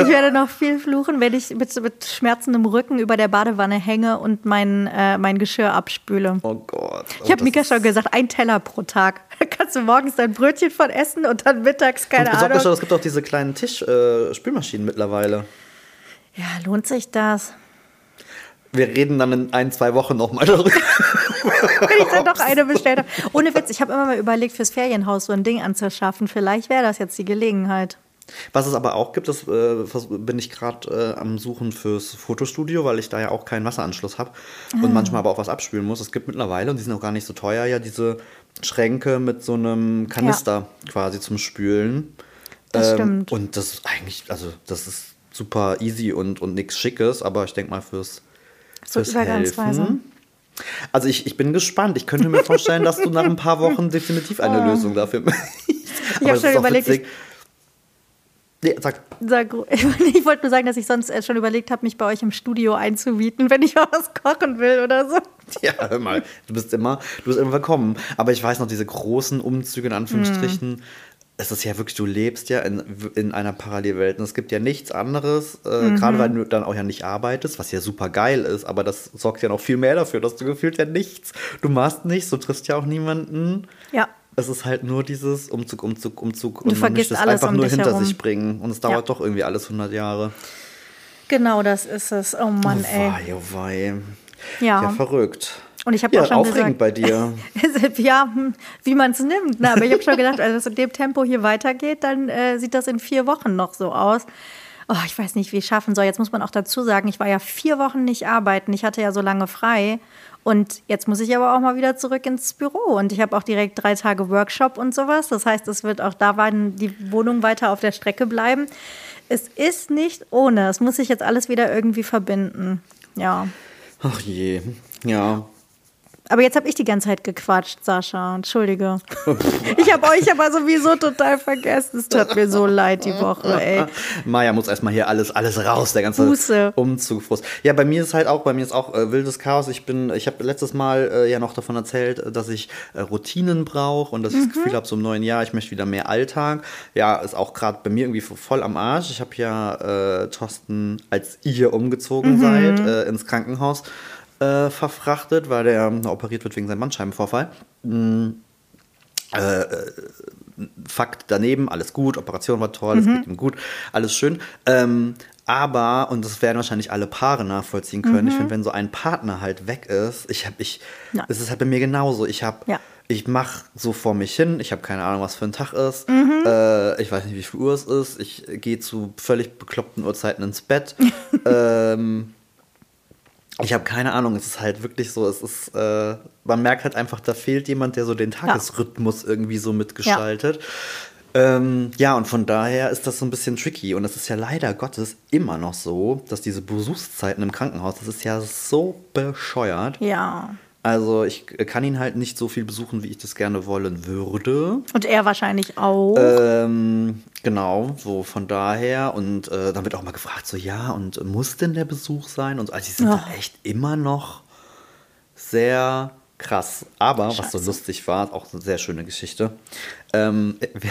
Ich werde noch viel fluchen, wenn ich mit, mit schmerzendem Rücken über der Badewanne hänge und mein, äh, mein Geschirr abspüle. Oh Gott. Oh, ich habe Mika schon gesagt, ein Teller pro Tag. Da kannst du morgens dein Brötchen von essen und dann mittags keine und Ahnung. Schon, es gibt auch diese kleinen Tischspülmaschinen äh, mittlerweile. Ja, lohnt sich das? Wir reden dann in ein, zwei Wochen nochmal darüber. Wenn ich dann doch eine bestellt habe. Ohne Witz, ich habe immer mal überlegt, fürs Ferienhaus so ein Ding anzuschaffen. Vielleicht wäre das jetzt die Gelegenheit. Was es aber auch gibt, das äh, bin ich gerade äh, am Suchen fürs Fotostudio, weil ich da ja auch keinen Wasseranschluss habe und ah. manchmal aber auch was abspülen muss. Es gibt mittlerweile, und die sind auch gar nicht so teuer, ja diese Schränke mit so einem Kanister ja. quasi zum Spülen. Das ähm, stimmt. Und das ist eigentlich, also das ist super easy und, und nichts Schickes, aber ich denke mal fürs, fürs so Helfen. Also ich, ich bin gespannt. Ich könnte mir vorstellen, dass du nach ein paar Wochen definitiv eine oh. Lösung dafür Ich habe schon überlegt, ich, Nee, sag. sag. Ich wollte nur sagen, dass ich sonst äh, schon überlegt habe, mich bei euch im Studio einzubieten, wenn ich mal was kochen will oder so. Ja, hör mal, du bist immer, du bist immer willkommen. Aber ich weiß noch, diese großen Umzüge in Anführungsstrichen, mm. es ist ja wirklich, du lebst ja in, in einer Parallelwelt. Und es gibt ja nichts anderes, äh, mhm. gerade weil du dann auch ja nicht arbeitest, was ja super geil ist, aber das sorgt ja noch viel mehr dafür, dass du gefühlt ja nichts, du machst nichts, du triffst ja auch niemanden. Ja es ist halt nur dieses Umzug, Umzug, Umzug. Und du man möchte es einfach um nur hinter herum. sich bringen. Und es dauert ja. doch irgendwie alles 100 Jahre. Genau, das ist es. Oh Mann, oh, ey. Wei, oh wei. Ja. ja, verrückt. Und ich habe ja, auch schon aufregend gesagt, bei dir. ja, hm, wie man es nimmt. Ne? Aber ich habe schon gedacht, wenn es in dem Tempo hier weitergeht, dann äh, sieht das in vier Wochen noch so aus. oh, ich weiß nicht, wie ich schaffen soll. Jetzt muss man auch dazu sagen, ich war ja vier Wochen nicht arbeiten. Ich hatte ja so lange frei. Und jetzt muss ich aber auch mal wieder zurück ins Büro. Und ich habe auch direkt drei Tage Workshop und sowas. Das heißt, es wird auch da die Wohnung weiter auf der Strecke bleiben. Es ist nicht ohne. Es muss sich jetzt alles wieder irgendwie verbinden. Ja. Ach je. Ja. Aber jetzt habe ich die ganze Zeit gequatscht, Sascha. Entschuldige. ich habe euch aber sowieso total vergessen. Es tut mir so leid die Woche, ey. Maja muss erstmal hier alles, alles raus, der ganze Buße. Umzugfrust. Ja, bei mir ist halt auch, bei mir ist auch äh, wildes Chaos. Ich bin, ich habe letztes Mal äh, ja noch davon erzählt, dass ich äh, Routinen brauche und dass ich das Gefühl habe, so im neuen Jahr, ich möchte wieder mehr Alltag. Ja, ist auch gerade bei mir irgendwie voll am Arsch. Ich habe ja äh, Thorsten, als ihr umgezogen mhm. seid, äh, ins Krankenhaus äh, verfrachtet, weil der operiert wird wegen seinem Bandscheibenvorfall. Mhm. Äh, Fakt daneben, alles gut, Operation war toll, es mhm. geht ihm gut, alles schön. Ähm, aber, und das werden wahrscheinlich alle Paare nachvollziehen können, mhm. ich finde, wenn so ein Partner halt weg ist, ich habe, ich, es ist halt bei mir genauso. Ich habe, ja. ich mache so vor mich hin, ich habe keine Ahnung, was für ein Tag ist, mhm. äh, ich weiß nicht, wie viel Uhr es ist, ich gehe zu völlig bekloppten Uhrzeiten ins Bett. ähm, ich habe keine Ahnung, es ist halt wirklich so, es ist, äh, man merkt halt einfach, da fehlt jemand, der so den Tagesrhythmus ja. irgendwie so mitgestaltet. Ja. Ähm, ja, und von daher ist das so ein bisschen tricky. Und es ist ja leider Gottes immer noch so, dass diese Besuchszeiten im Krankenhaus, das ist ja so bescheuert. Ja. Also ich kann ihn halt nicht so viel besuchen, wie ich das gerne wollen würde. Und er wahrscheinlich auch. Ähm, genau, so von daher. Und äh, dann wird auch mal gefragt, so ja, und muss denn der Besuch sein? Und also die sind da echt immer noch sehr krass. Aber Scheiße. was so lustig war, auch eine sehr schöne Geschichte. Ähm, wir,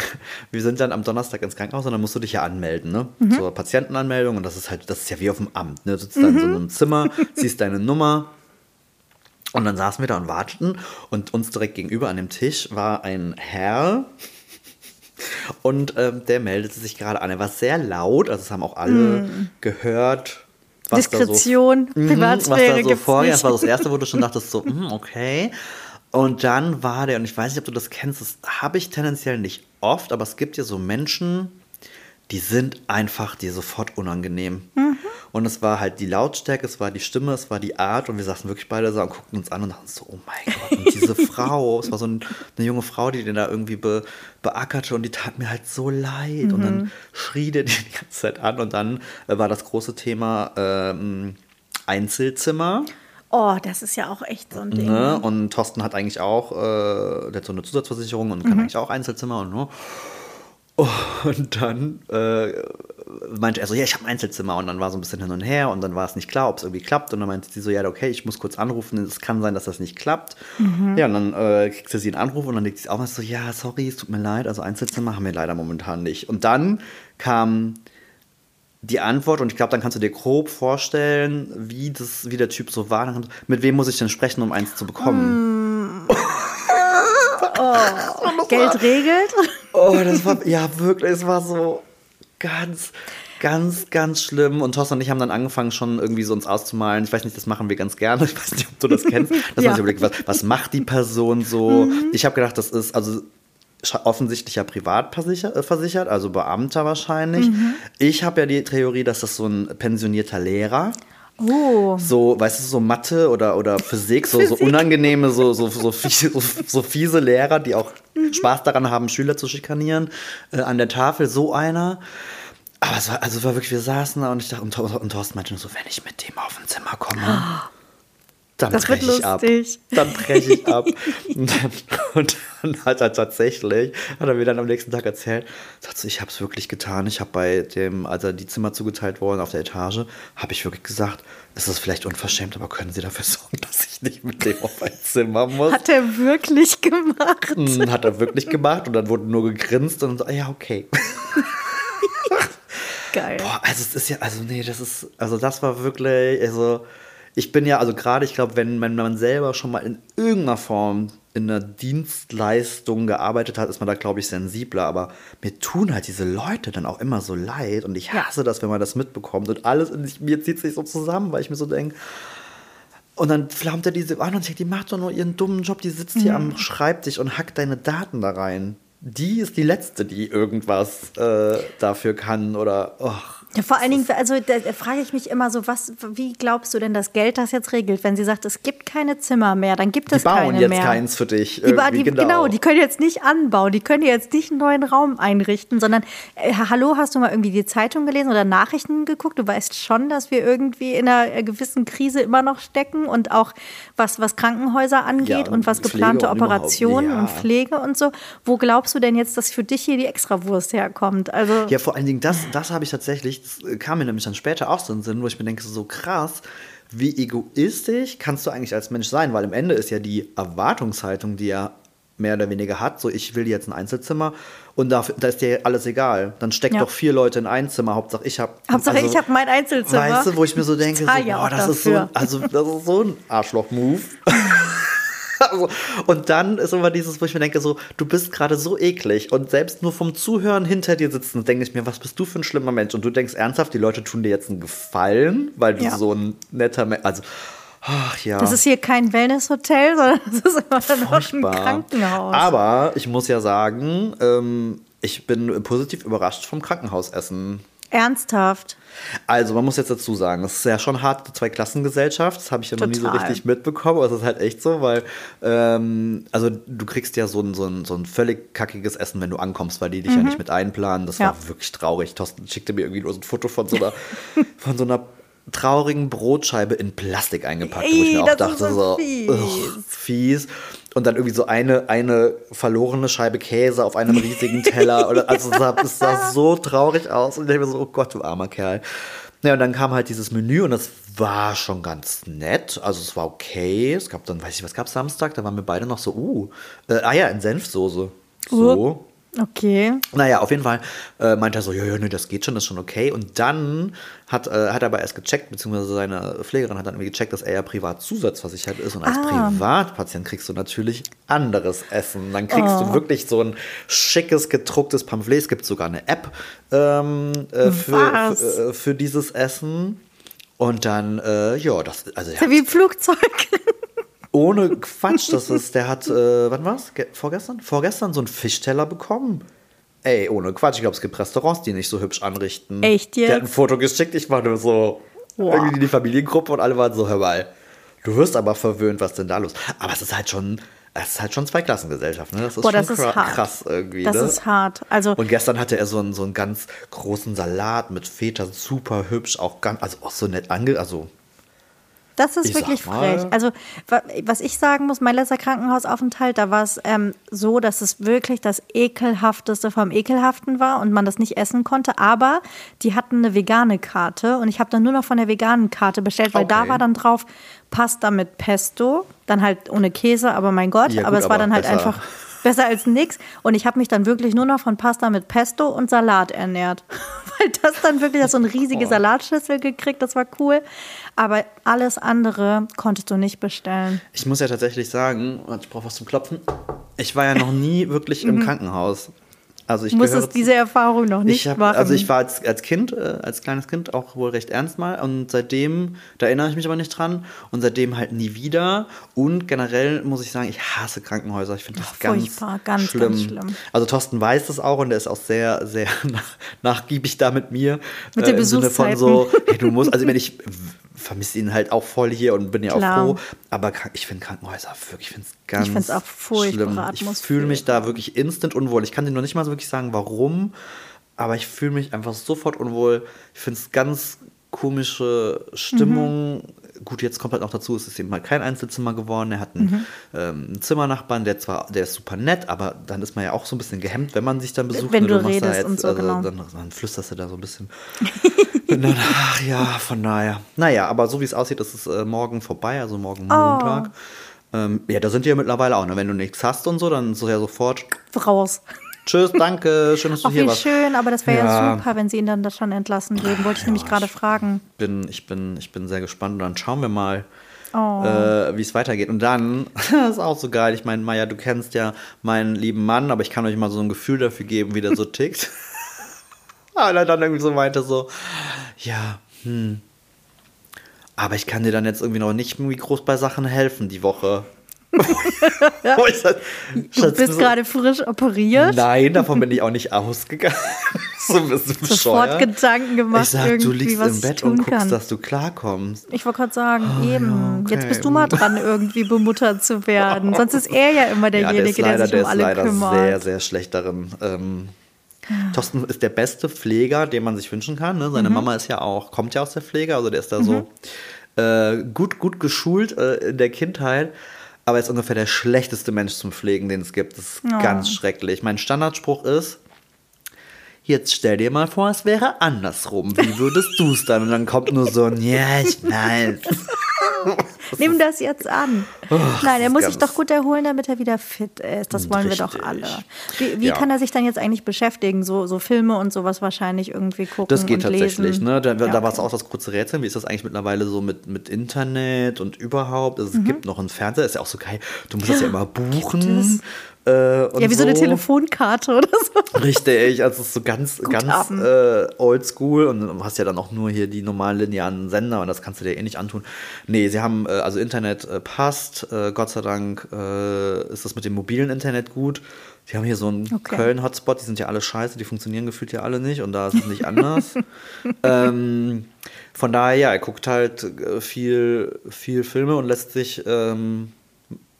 wir, sind dann am Donnerstag ins Krankenhaus und dann musst du dich ja anmelden, ne? Mhm. Zur Patientenanmeldung. Und das ist halt, das ist ja wie auf dem Amt. Ne? Du sitzt mhm. da in so einem Zimmer, siehst deine Nummer und dann saßen wir da und warteten und uns direkt gegenüber an dem Tisch war ein Herr und ähm, der meldete sich gerade an. Er war sehr laut, also es haben auch alle mm. gehört. Was Diskretion, da so, Privatsphäre was da so vor, Das war das erste, wo du schon dachtest so, mm, okay. Und dann war der, und ich weiß nicht, ob du das kennst, das habe ich tendenziell nicht oft, aber es gibt ja so Menschen, die sind einfach dir sofort unangenehm. Mhm. Und es war halt die Lautstärke, es war die Stimme, es war die Art und wir saßen wirklich beide so und guckten uns an und dachten so, oh mein Gott, und diese Frau, es war so ein, eine junge Frau, die den da irgendwie be, beackerte und die tat mir halt so leid. Mhm. Und dann mhm. schrie der die die ganze Zeit an und dann äh, war das große Thema ähm, Einzelzimmer. Oh, das ist ja auch echt so ein Ding. Ne? Und Thorsten hat eigentlich auch, äh, der hat so eine Zusatzversicherung und kann mhm. eigentlich auch Einzelzimmer und ne? Und dann äh, meinte er so, ja, ich habe ein Einzelzimmer. Und dann war so ein bisschen hin und her und dann war es nicht klar, ob es irgendwie klappt. Und dann meinte sie so, ja, okay, ich muss kurz anrufen. Es kann sein, dass das nicht klappt. Mhm. Ja, und dann äh, kriegte sie einen Anruf und dann legt sie auf und so, ja, sorry, es tut mir leid. Also Einzelzimmer haben wir leider momentan nicht. Und dann kam die Antwort und ich glaube, dann kannst du dir grob vorstellen, wie, das, wie der Typ so war. Mit wem muss ich denn sprechen, um eins zu bekommen? Mm. oh, Geld regelt? Oh, das war, ja, wirklich, es war so ganz, ganz, ganz schlimm. Und Thorsten und ich haben dann angefangen, schon irgendwie so uns auszumalen. Ich weiß nicht, das machen wir ganz gerne. Ich weiß nicht, ob du das kennst. Dass ja. man sich überlegt, was, was macht die Person so? Mhm. Ich habe gedacht, das ist, also offensichtlich ja privat äh, versichert, also Beamter wahrscheinlich. Mhm. Ich habe ja die Theorie, dass das so ein pensionierter Lehrer Oh. So, weißt du, so Mathe oder, oder Physik, so, Physik. so unangenehme, so, so, so, fiese, so, fiese Lehrer, die auch mhm. Spaß daran haben, Schüler zu schikanieren, äh, an der Tafel, so einer. Aber es war, also es war wirklich, wir saßen da und ich dachte, und, und Thorsten meinte nur so, wenn ich mit dem auf ein Zimmer komme. Oh dann breche ich ab. Dann breche ich ab. und, dann, und dann hat er tatsächlich, hat er mir dann am nächsten Tag erzählt, sagt so, ich habe es wirklich getan. Ich habe bei dem, als er die Zimmer zugeteilt worden auf der Etage, habe ich wirklich gesagt, es ist vielleicht unverschämt, aber können Sie dafür sorgen, dass ich nicht mit dem auf ein Zimmer muss? Hat er wirklich gemacht? Hm, hat er wirklich gemacht und dann wurde nur gegrinst und so, ja, okay. Geil. Boah, also es ist ja, also nee, das ist, also das war wirklich, also ich bin ja, also gerade, ich glaube, wenn, wenn man selber schon mal in irgendeiner Form in einer Dienstleistung gearbeitet hat, ist man da, glaube ich, sensibler. Aber mir tun halt diese Leute dann auch immer so leid und ich hasse das, wenn man das mitbekommt und alles in mir zieht sich so zusammen, weil ich mir so denke, und dann flammt er diese an und sagt, die macht doch nur ihren dummen Job, die sitzt hier mhm. am Schreibtisch und hackt deine Daten da rein. Die ist die Letzte, die irgendwas äh, dafür kann oder. Oh. Ja, vor allen Dingen, also da, da frage ich mich immer so, was, wie glaubst du denn, dass Geld das jetzt regelt? Wenn sie sagt, es gibt keine Zimmer mehr, dann gibt es Die bauen keine jetzt mehr. keins für dich. Die, die, genau. die können jetzt nicht anbauen, die können jetzt nicht einen neuen Raum einrichten, sondern, äh, hallo, hast du mal irgendwie die Zeitung gelesen oder Nachrichten geguckt? Du weißt schon, dass wir irgendwie in einer äh, gewissen Krise immer noch stecken und auch was, was Krankenhäuser angeht Ja, und was Pflege geplante und Operationen ja. und Pflege und so. Wo glaubst du denn jetzt, dass für dich hier die Extrawurst herkommt? Also, Ja, vor allen Dingen, das, das habe ich tatsächlich, kam mir nämlich dann später auch so in den Sinn, wo ich mir denke, so krass, wie egoistisch kannst du eigentlich als Mensch sein? Weil am Ende ist ja die Erwartungshaltung, die er mehr oder weniger hat, so ich will jetzt ein Einzelzimmer und da, da ist dir alles egal. Dann steckt Ja. doch vier Leute in ein Zimmer, Hauptsache ich habe. Hauptsache, ich habe mein Einzelzimmer. Weißt du, wo ich mir so denke, so, ja boah, das ist, so, also, das ist so ein Arschloch-Move. also, und dann ist immer dieses, wo ich mir denke, so, du bist gerade so eklig und selbst nur vom Zuhören hinter dir sitzen, denke ich mir, was bist du für ein schlimmer Mensch? Und du denkst ernsthaft, die Leute tun dir jetzt einen Gefallen, weil du Ja. so ein netter Mensch, also, ach ja. Das ist hier kein Wellnesshotel, sondern das ist immer noch ein. Krankenhaus. Aber ich muss ja sagen, ähm, ich bin positiv überrascht vom Krankenhausessen. Ernsthaft. Also, man muss jetzt dazu sagen, es ist ja schon hart, eine Zwei-Klassengesellschaft. Das habe ich ja noch nie so Total. richtig mitbekommen. Aber es ist halt echt so, weil, ähm, also, du kriegst ja so ein, so, ein, so ein völlig kackiges Essen, wenn du ankommst, weil die dich ja nicht mit einplanen. Das Mhm. Ja. war wirklich traurig. Thorsten schickte mir irgendwie nur so ein Foto von so einer, von so einer traurigen Brotscheibe in Plastik eingepackt, wo ich mir auch dachte, so, fies. ugh, fies. Und dann irgendwie so eine, eine verlorene Scheibe Käse auf einem riesigen Teller. Oder, also es sah, es sah so traurig aus. Und ich dachte mir so, oh Gott, du armer Kerl. Ja, und dann kam halt dieses Menü und das war schon ganz nett. Also es war okay. Es gab dann, weiß ich, was gab Samstag? Da waren wir beide noch so, uh, äh, ah ja, in Senfsoße. So. Okay. Naja, auf jeden Fall äh, meinte er so, ja, ja, nee, das geht schon, das ist schon okay. Und dann hat, äh, hat er aber erst gecheckt, beziehungsweise seine Pflegerin hat dann irgendwie gecheckt, dass er ja privat zusatzversichert ist. Und als Ah. Privatpatient kriegst du natürlich anderes Essen. Dann kriegst Oh. du wirklich so ein schickes, gedrucktes Pamphlet. Es gibt sogar eine App ähm, äh, für, für, äh, für dieses Essen. Und dann, äh, ja, das, also er Ist ja wie ein Flugzeug. Ohne Quatsch, das ist, der hat, äh, wann war's? Ge vorgestern? Vorgestern so einen Fischteller bekommen. Ey, ohne Quatsch, ich glaube, es gibt Restaurants, die nicht so hübsch anrichten. Echt jetzt? Der hat ein Foto geschickt, ich war nur so, Boah. irgendwie in die Familiengruppe und alle waren so, hör mal, du wirst aber verwöhnt, was denn da los? Aber es ist halt schon, es ist halt schon Zweiklassengesellschaft, ne? Das ist Boah, schon das ist krass irgendwie, Das ne? ist hart. Also, Und gestern hatte er so einen, so einen ganz großen Salat mit Feta, super hübsch, auch ganz, also auch so nett ange, also das ist Ich wirklich frech. Also, wa- was ich sagen muss, mein letzter Krankenhausaufenthalt, da war es ähm, so, dass es wirklich das ekelhafteste vom ekelhaften war und man das nicht essen konnte. Aber die hatten eine vegane Karte und ich habe dann nur noch von der veganen Karte bestellt, weil da Okay. war dann drauf Pasta mit Pesto, dann halt ohne Käse, aber mein Gott, Ja, aber gut, es war aber dann halt besser. einfach besser als nix. Und ich habe mich dann wirklich nur noch von Pasta mit Pesto und Salat ernährt. Weil das dann wirklich, so eine riesige. Salatschüssel gekriegt, das war cool. Aber alles andere konntest du nicht bestellen. Ich muss ja tatsächlich sagen, ich brauche was zum Klopfen. Ich war ja noch nie wirklich im Krankenhaus. Also ich Du musstest diese Erfahrung noch nicht ich hab, machen. Also ich war als, als Kind, äh, als kleines Kind auch wohl recht ernst mal und seitdem, da erinnere ich mich aber nicht dran und seitdem halt nie wieder und generell muss ich sagen, ich hasse Krankenhäuser. Ich finde das Ach, ganz, furchtbar, ganz, schlimm. ganz schlimm. Also Thorsten weiß das auch und der ist auch sehr, sehr nach, nachgiebig da mit mir. Mit den Im Sinne von so, hey, du musst, also ich meine, ich vermisse ihn halt auch voll hier und bin ja Klar. auch froh, aber ich finde Krankenhäuser wirklich, ich finde es ganz find's auch furchtbare schlimm. Ich fühle mich da wirklich instant unwohl. Ich kann dir noch nicht mal so wirklich sagen, warum, aber ich fühle mich einfach sofort unwohl. Ich finde es ganz komische Stimmung. Mhm. Gut, jetzt kommt halt noch dazu, es ist eben halt kein Einzelzimmer geworden. Er hat einen, Mhm. ähm, einen Zimmernachbarn, der zwar, der ist super nett, aber dann ist man ja auch so ein bisschen gehemmt, wenn man sich dann besucht. Wenn ne? du machst da redest und so, also, genau. dann, dann flüsterst du da so ein bisschen. und dann, ach ja, von daher. Naja, aber so wie es aussieht, ist es äh, morgen vorbei, also morgen Oh. Montag. Ähm, ja, da sind die ja mittlerweile auch. Ne? Wenn du nichts hast und so, dann ist es ja sofort. Raus. Tschüss, danke, schön, dass du Ach, hier wie warst. schön, aber das wäre ja. Ja. super, wenn sie ihn dann das schon entlassen würden. Wollte ich nämlich gerade fragen. Bin, ich, bin, ich bin sehr gespannt und dann schauen wir mal, Oh. äh, wie es weitergeht. Und dann, das ist auch so geil. Ich meine, Maja, du kennst ja meinen lieben Mann, aber ich kann euch mal so ein Gefühl dafür geben, wie der so tickt. Und er dann irgendwie so meinte so, ja, hm. Aber ich kann dir dann jetzt irgendwie noch nicht groß bei Sachen helfen die Woche. Du bist gerade frisch operiert. Nein, davon bin ich auch nicht ausgegangen. so ein bisschen Sofort bescheuert. Gedanken gemacht, Ich sag, du liegst was im Bett und guckst, kann. dass du klarkommst. Ich wollte gerade sagen, eben, ja, okay. jetzt bist du mal dran, irgendwie bemuttert zu werden. Sonst ist er ja immer Ja, der derjenige, ist leider, der sich der um ist alle leider kümmert. sehr, sehr schlecht darin. Ähm, Thorsten ist der beste Pfleger, den man sich wünschen kann. Ne? Mhm. Seine Mama ist ja auch, kommt ja aus der Pflege, also der ist da so äh, gut, gut geschult äh, in der Kindheit. Aber er ist ungefähr der schlechteste Mensch zum Pflegen, den es gibt. Das ist Oh. ganz schrecklich. Mein Standardspruch ist, jetzt stell dir mal vor, es wäre andersrum. Wie würdest du es dann? Und dann kommt nur so ein, ja, ich weiß. Nimm das jetzt an. Nein, er muss sich doch gut erholen, damit er wieder fit ist. Das wollen wir doch Richtig. alle. Wie, wie Ja. kann er sich dann jetzt eigentlich beschäftigen? So, so Filme und sowas wahrscheinlich irgendwie gucken Das geht und tatsächlich, lesen. ne? Da, da Ja, war es okay. auch das kurze Rätsel. Wie ist das eigentlich mittlerweile so mit, mit Internet und überhaupt? Also, Mhm. es gibt noch einen Fernseher, ist ja auch so geil. Du musst das ja immer buchen. Äh, Ja, wie so eine so. Telefonkarte oder so. Richtig, also es ist so ganz, ganz äh, oldschool und du hast ja dann auch nur hier die normalen linearen Sender und das kannst du dir eh nicht antun. Nee, sie haben, äh, also Internet äh, passt, äh, Gott sei Dank äh, ist das mit dem mobilen Internet gut. Die haben hier so einen Okay. Köln-Hotspot, die sind ja alle scheiße, die funktionieren gefühlt ja alle nicht und da ist es nicht anders. ähm, von daher, ja, er guckt halt viel, viel Filme und lässt sich ähm,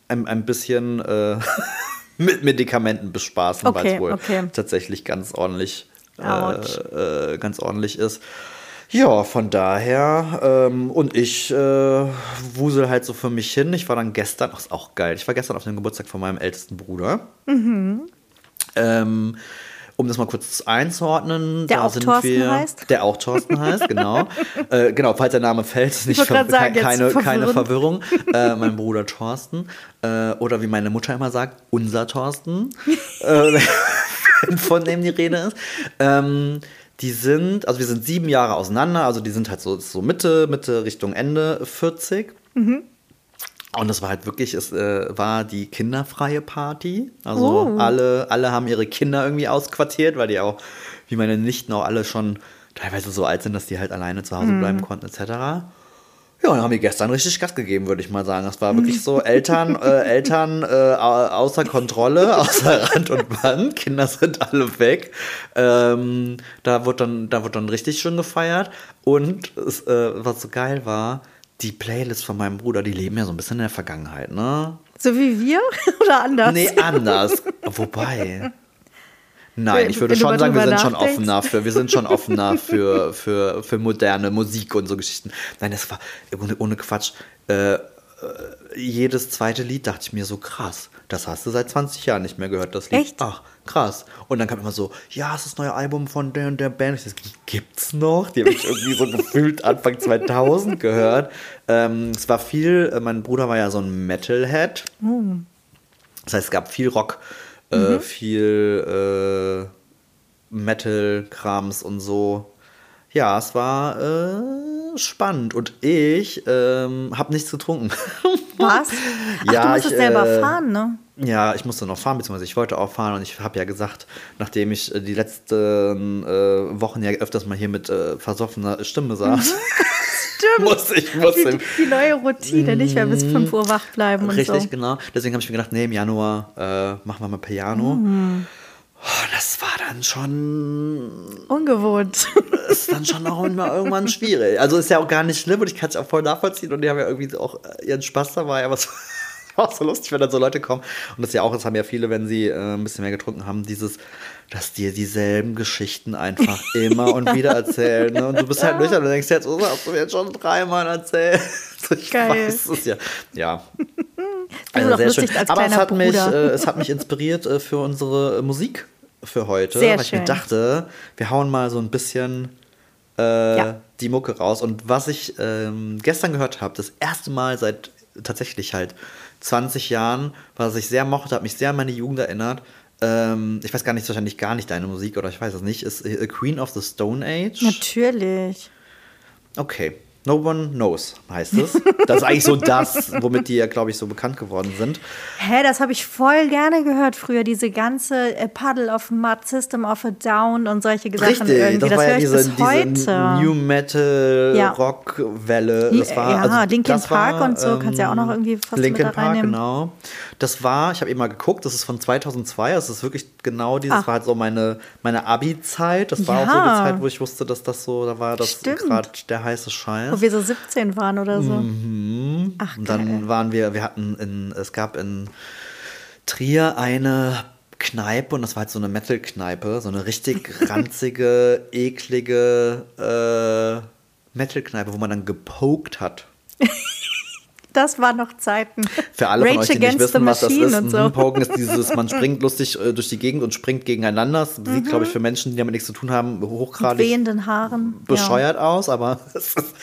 ein, ein bisschen äh, mit Medikamenten bespaßen, weil Okay, es wohl okay. tatsächlich ganz ordentlich, äh, äh, ganz ordentlich ist. Ja, von daher, ähm, und ich äh, wusel halt so für mich hin. Ich war dann gestern, ach, ist auch geil, ich war gestern auf dem Geburtstag von meinem ältesten Bruder. Mhm. Ähm, um das mal kurz einzuordnen, Der da auch sind Thorsten wir, heißt? Der auch Thorsten heißt, genau. äh, genau, falls der Name fällt, nicht ver sagen, keine, keine. Verwirrung. Äh, mein Bruder Thorsten. Äh, oder wie meine Mutter immer sagt, unser Thorsten. äh, von dem die Rede ist. Ähm, die sind, also wir sind sieben Jahre auseinander, also die sind halt so, so Mitte, Mitte Richtung Ende 40. Und das war halt wirklich, es äh, war die kinderfreie Party. Also Oh. alle, alle haben ihre Kinder irgendwie ausquartiert, weil die auch, wie meine Nichten auch alle schon teilweise so alt sind, dass die halt alleine zu Hause bleiben konnten, etc. Ja, und haben die gestern richtig Gas gegeben, würde ich mal sagen. Das war wirklich so Eltern, äh, Eltern äh, au- außer Kontrolle, außer Rand und Band. Kinder sind alle weg. Ähm, da wurde dann, da wurde dann richtig schön gefeiert. Und es, äh, was so geil war, die Playlist von meinem Bruder, die leben ja so ein bisschen in der Vergangenheit, ne? So wie wir oder anders? Nee, anders. Wobei. Nein, ich würde Wenn schon sagen, wir sind schon offener für, wir sind schon offener für, für, für moderne Musik und so Geschichten. Nein, das war ohne, ohne Quatsch. Äh, äh, jedes zweite Lied dachte ich mir so krass. Das hast du seit 20 Jahren nicht mehr gehört, das Lied. Echt? Ach, krass. Und dann kam immer so, ja, es ist das neue Album von der und der Band. Ich dachte, gibt's noch? Die habe ich irgendwie so gefühlt Anfang 2000 gehört. Ähm, es war viel, äh, mein Bruder war ja so ein Metalhead. Das heißt, es gab viel Rock, äh, viel äh, Metal-Krams und so. Ja, es war äh, spannend und ich ähm, habe nichts getrunken. Was? Ach, Ja, du musstest ich, selber äh, fahren, ne? Ja, ich musste noch fahren, beziehungsweise ich wollte auch fahren und ich habe ja gesagt, nachdem ich äh, die letzten äh, Wochen ja öfters mal hier mit äh, versoffener Stimme saß, Stimmt. muss ich, muss Die, die neue Routine, nicht mehr bis 5 Uhr wach bleiben und Richtig, so. genau. Deswegen habe ich mir gedacht, nee, im Januar äh, machen wir mal Piano. Mhm. Oh, das war dann schon, Ungewohnt. Ist dann schon auch immer irgendwann schwierig. Also ist ja auch gar nicht schlimm und ich kann es auch voll nachvollziehen und die haben ja irgendwie auch äh, ihren Spaß dabei, aber es war auch so lustig, wenn dann so Leute kommen. Und das ist ja auch, das haben ja viele, wenn sie äh, ein bisschen mehr getrunken haben, dieses, dass dir dieselben Geschichten einfach immer und wieder erzählen. Ne? Und du bist halt nüchtern und denkst jetzt, oh, das hast du mir jetzt schon dreimal erzählt. Ich Geil. weiß es ja. Ja, Also doch lustig als Aber es hat, mich, äh, es hat mich inspiriert äh, für unsere Musik für heute. Sehr weil ich schön. mir dachte, wir hauen mal so ein bisschen äh, Ja. die Mucke raus. Und was ich ähm, gestern gehört habe, das erste Mal seit tatsächlich halt 20 Jahren, was ich sehr mochte, hat mich sehr an meine Jugend erinnert. Ähm, ich weiß gar nicht, wahrscheinlich gar nicht deine Musik oder ich weiß es nicht, ist äh, Queen of the Stone Age. Natürlich. Okay. No One Knows heißt es. Das ist eigentlich so das, womit die ja, glaube ich, so bekannt geworden sind. Hä, das habe ich voll gerne gehört früher. Diese ganze äh, Puddle of Mud, System of a Down und solche Sachen Richtig, irgendwie. das, Das, war ja diese, diese New Metal Ja. Rock Welle. Das war, Ja, also, Linkin Park war, und so kannst du ja auch noch irgendwie fast Linkin mit da Park, genau. Das war, ich habe eben mal geguckt, das ist von 2002, das ist wirklich genau dieses, Ach. war halt so meine, meine Abi-Zeit. Das war auch so Ja. die Zeit, wo ich wusste, dass das so, da war das gerade der heiße Scheiß. Wo wir so 17 waren oder so. Mhm. Ach, Und dann geil. waren wir, wir hatten in, es gab in Trier eine Kneipe und das war halt so eine Metal-Kneipe, so eine richtig ranzige, eklige äh, Metal-Kneipe, wo man dann gepokt hat. Das waren noch Zeiten. Für alle von Rage euch, die nicht Against wissen, the was das Machine ist, und so. Poken ist dieses, man springt lustig äh, durch die Gegend und springt gegeneinander. Das Mhm. sieht, glaube ich, für Menschen, die damit nichts zu tun haben, Mit hochgradig wehenden Haaren. bescheuert aus, aber es, ist,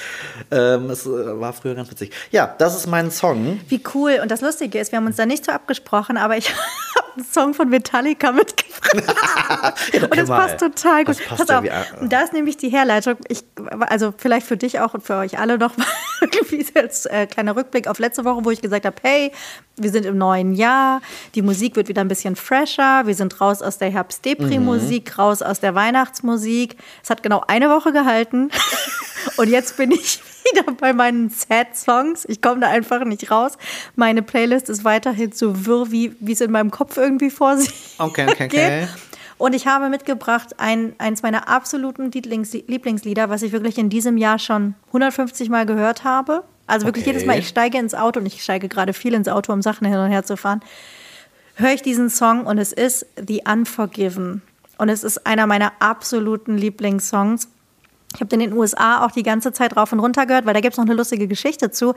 ähm, es äh, war früher ganz witzig. Ja, das ist mein Song. Ja. Wie cool. Und das Lustige ist, wir haben uns da nicht so abgesprochen, aber ich habe einen Song von Metallica mitgebracht. Und das Mal. passt total gut. Das passt Pass ja auf, wie äh, da ist nämlich die Herleitung. Ich, also vielleicht für dich auch und für euch alle noch irgendwie als äh, kleiner Rückblick auf letzte Woche, wo ich gesagt habe, hey, wir sind im neuen Jahr, die Musik wird wieder ein bisschen fresher, wir sind raus aus der Herbst-Depri-Musik, Mhm. raus aus der Weihnachtsmusik. Es hat genau eine Woche gehalten und jetzt bin ich wieder bei meinen Sad-Songs. Ich komme da einfach nicht raus. Meine Playlist ist weiterhin so wirr, wie wie es in meinem Kopf irgendwie vor sich Okay, okay, okay. geht. Und ich habe mitgebracht ein, eins meiner absoluten Lieblings Lieblingslieder, was ich wirklich in diesem Jahr schon 150 Mal gehört habe. Also wirklich Okay. jedes Mal, ich steige ins Auto und ich steige gerade viel ins Auto, um Sachen hin und her zu fahren, höre ich diesen Song und es ist The Unforgiven. Und es ist einer meiner absoluten Lieblingssongs. Ich habe den in den USA auch die ganze Zeit rauf und runter gehört, weil da gibt es noch eine lustige Geschichte zu.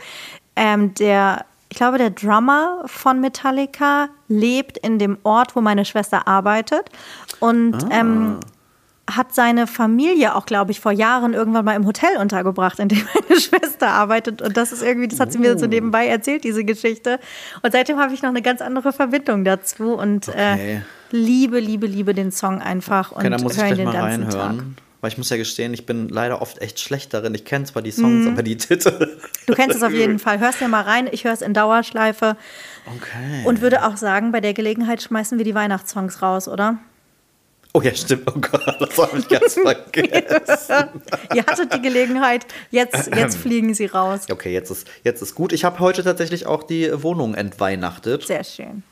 Ähm, der, ich glaube, der Drummer von Metallica lebt in dem Ort, wo meine Schwester arbeitet. Und ähm, hat seine Familie auch, glaube ich, vor Jahren irgendwann mal im Hotel untergebracht, in dem meine Schwester arbeitet. Und das ist irgendwie, das hat sie mir so nebenbei erzählt, diese Geschichte. Und seitdem habe ich noch eine ganz andere Verbindung dazu und Okay. äh, liebe, liebe, liebe den Song einfach und Okay, dann muss ich höre ihn gleich den mal ganzen Tag. reinhören. Weil ich muss ja gestehen, ich bin leider oft echt schlecht darin. Ich kenne zwar die Songs, aber die Titel. Du kennst es auf jeden Fall. Hörst dir mal rein. Ich höre es in Dauerschleife Okay. und würde auch sagen, bei der Gelegenheit schmeißen wir die Weihnachtssongs raus, oder? Oh ja, stimmt. Oh Gott, das habe ich ganz vergessen. Ihr hattet die Gelegenheit, jetzt, jetzt fliegen sie raus. Okay, jetzt ist, jetzt ist gut. Ich habe heute tatsächlich auch die Wohnung entweihnachtet. Sehr schön.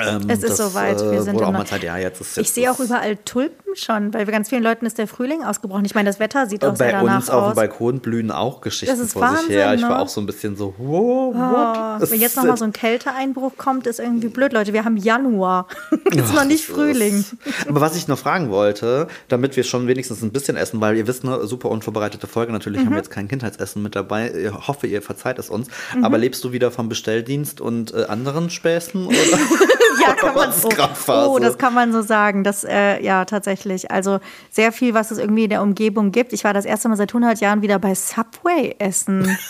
Ähm, Es ist das, soweit. Wir äh, sind auch mal Zeit. Ja, jetzt ist Ich jetzt sehe auch überall Tulpen schon, weil bei ganz vielen Leuten ist der Frühling ausgebrochen. Ich meine, das Wetter sieht auch Bei sehr danach uns auf dem aus. Balkon blühen auch Geschichten Das ist vor sich her. Wahnsinn, Ich war ne? auch so ein bisschen so, wow, what? Oh, wenn jetzt noch mal so ein Kälteeinbruch kommt, ist irgendwie blöd, Leute. Wir haben Januar. ist noch nicht Frühling. ist- Aber was ich noch fragen wollte, damit wir schon wenigstens ein bisschen essen, weil ihr wisst, eine super unvorbereitete Folge, natürlich Mhm. haben wir jetzt kein Kindheitsessen mit dabei. Ich hoffe, ihr verzeiht es uns. Aber Mhm. lebst du wieder vom Bestelldienst und äh, anderen Späßen? Oder? Ja, kann man so. Oh, das kann man so sagen. Das, äh, ja, tatsächlich. Also sehr viel, was es irgendwie in der Umgebung gibt. Ich war das erste Mal seit 100 Jahren wieder bei Subway essen.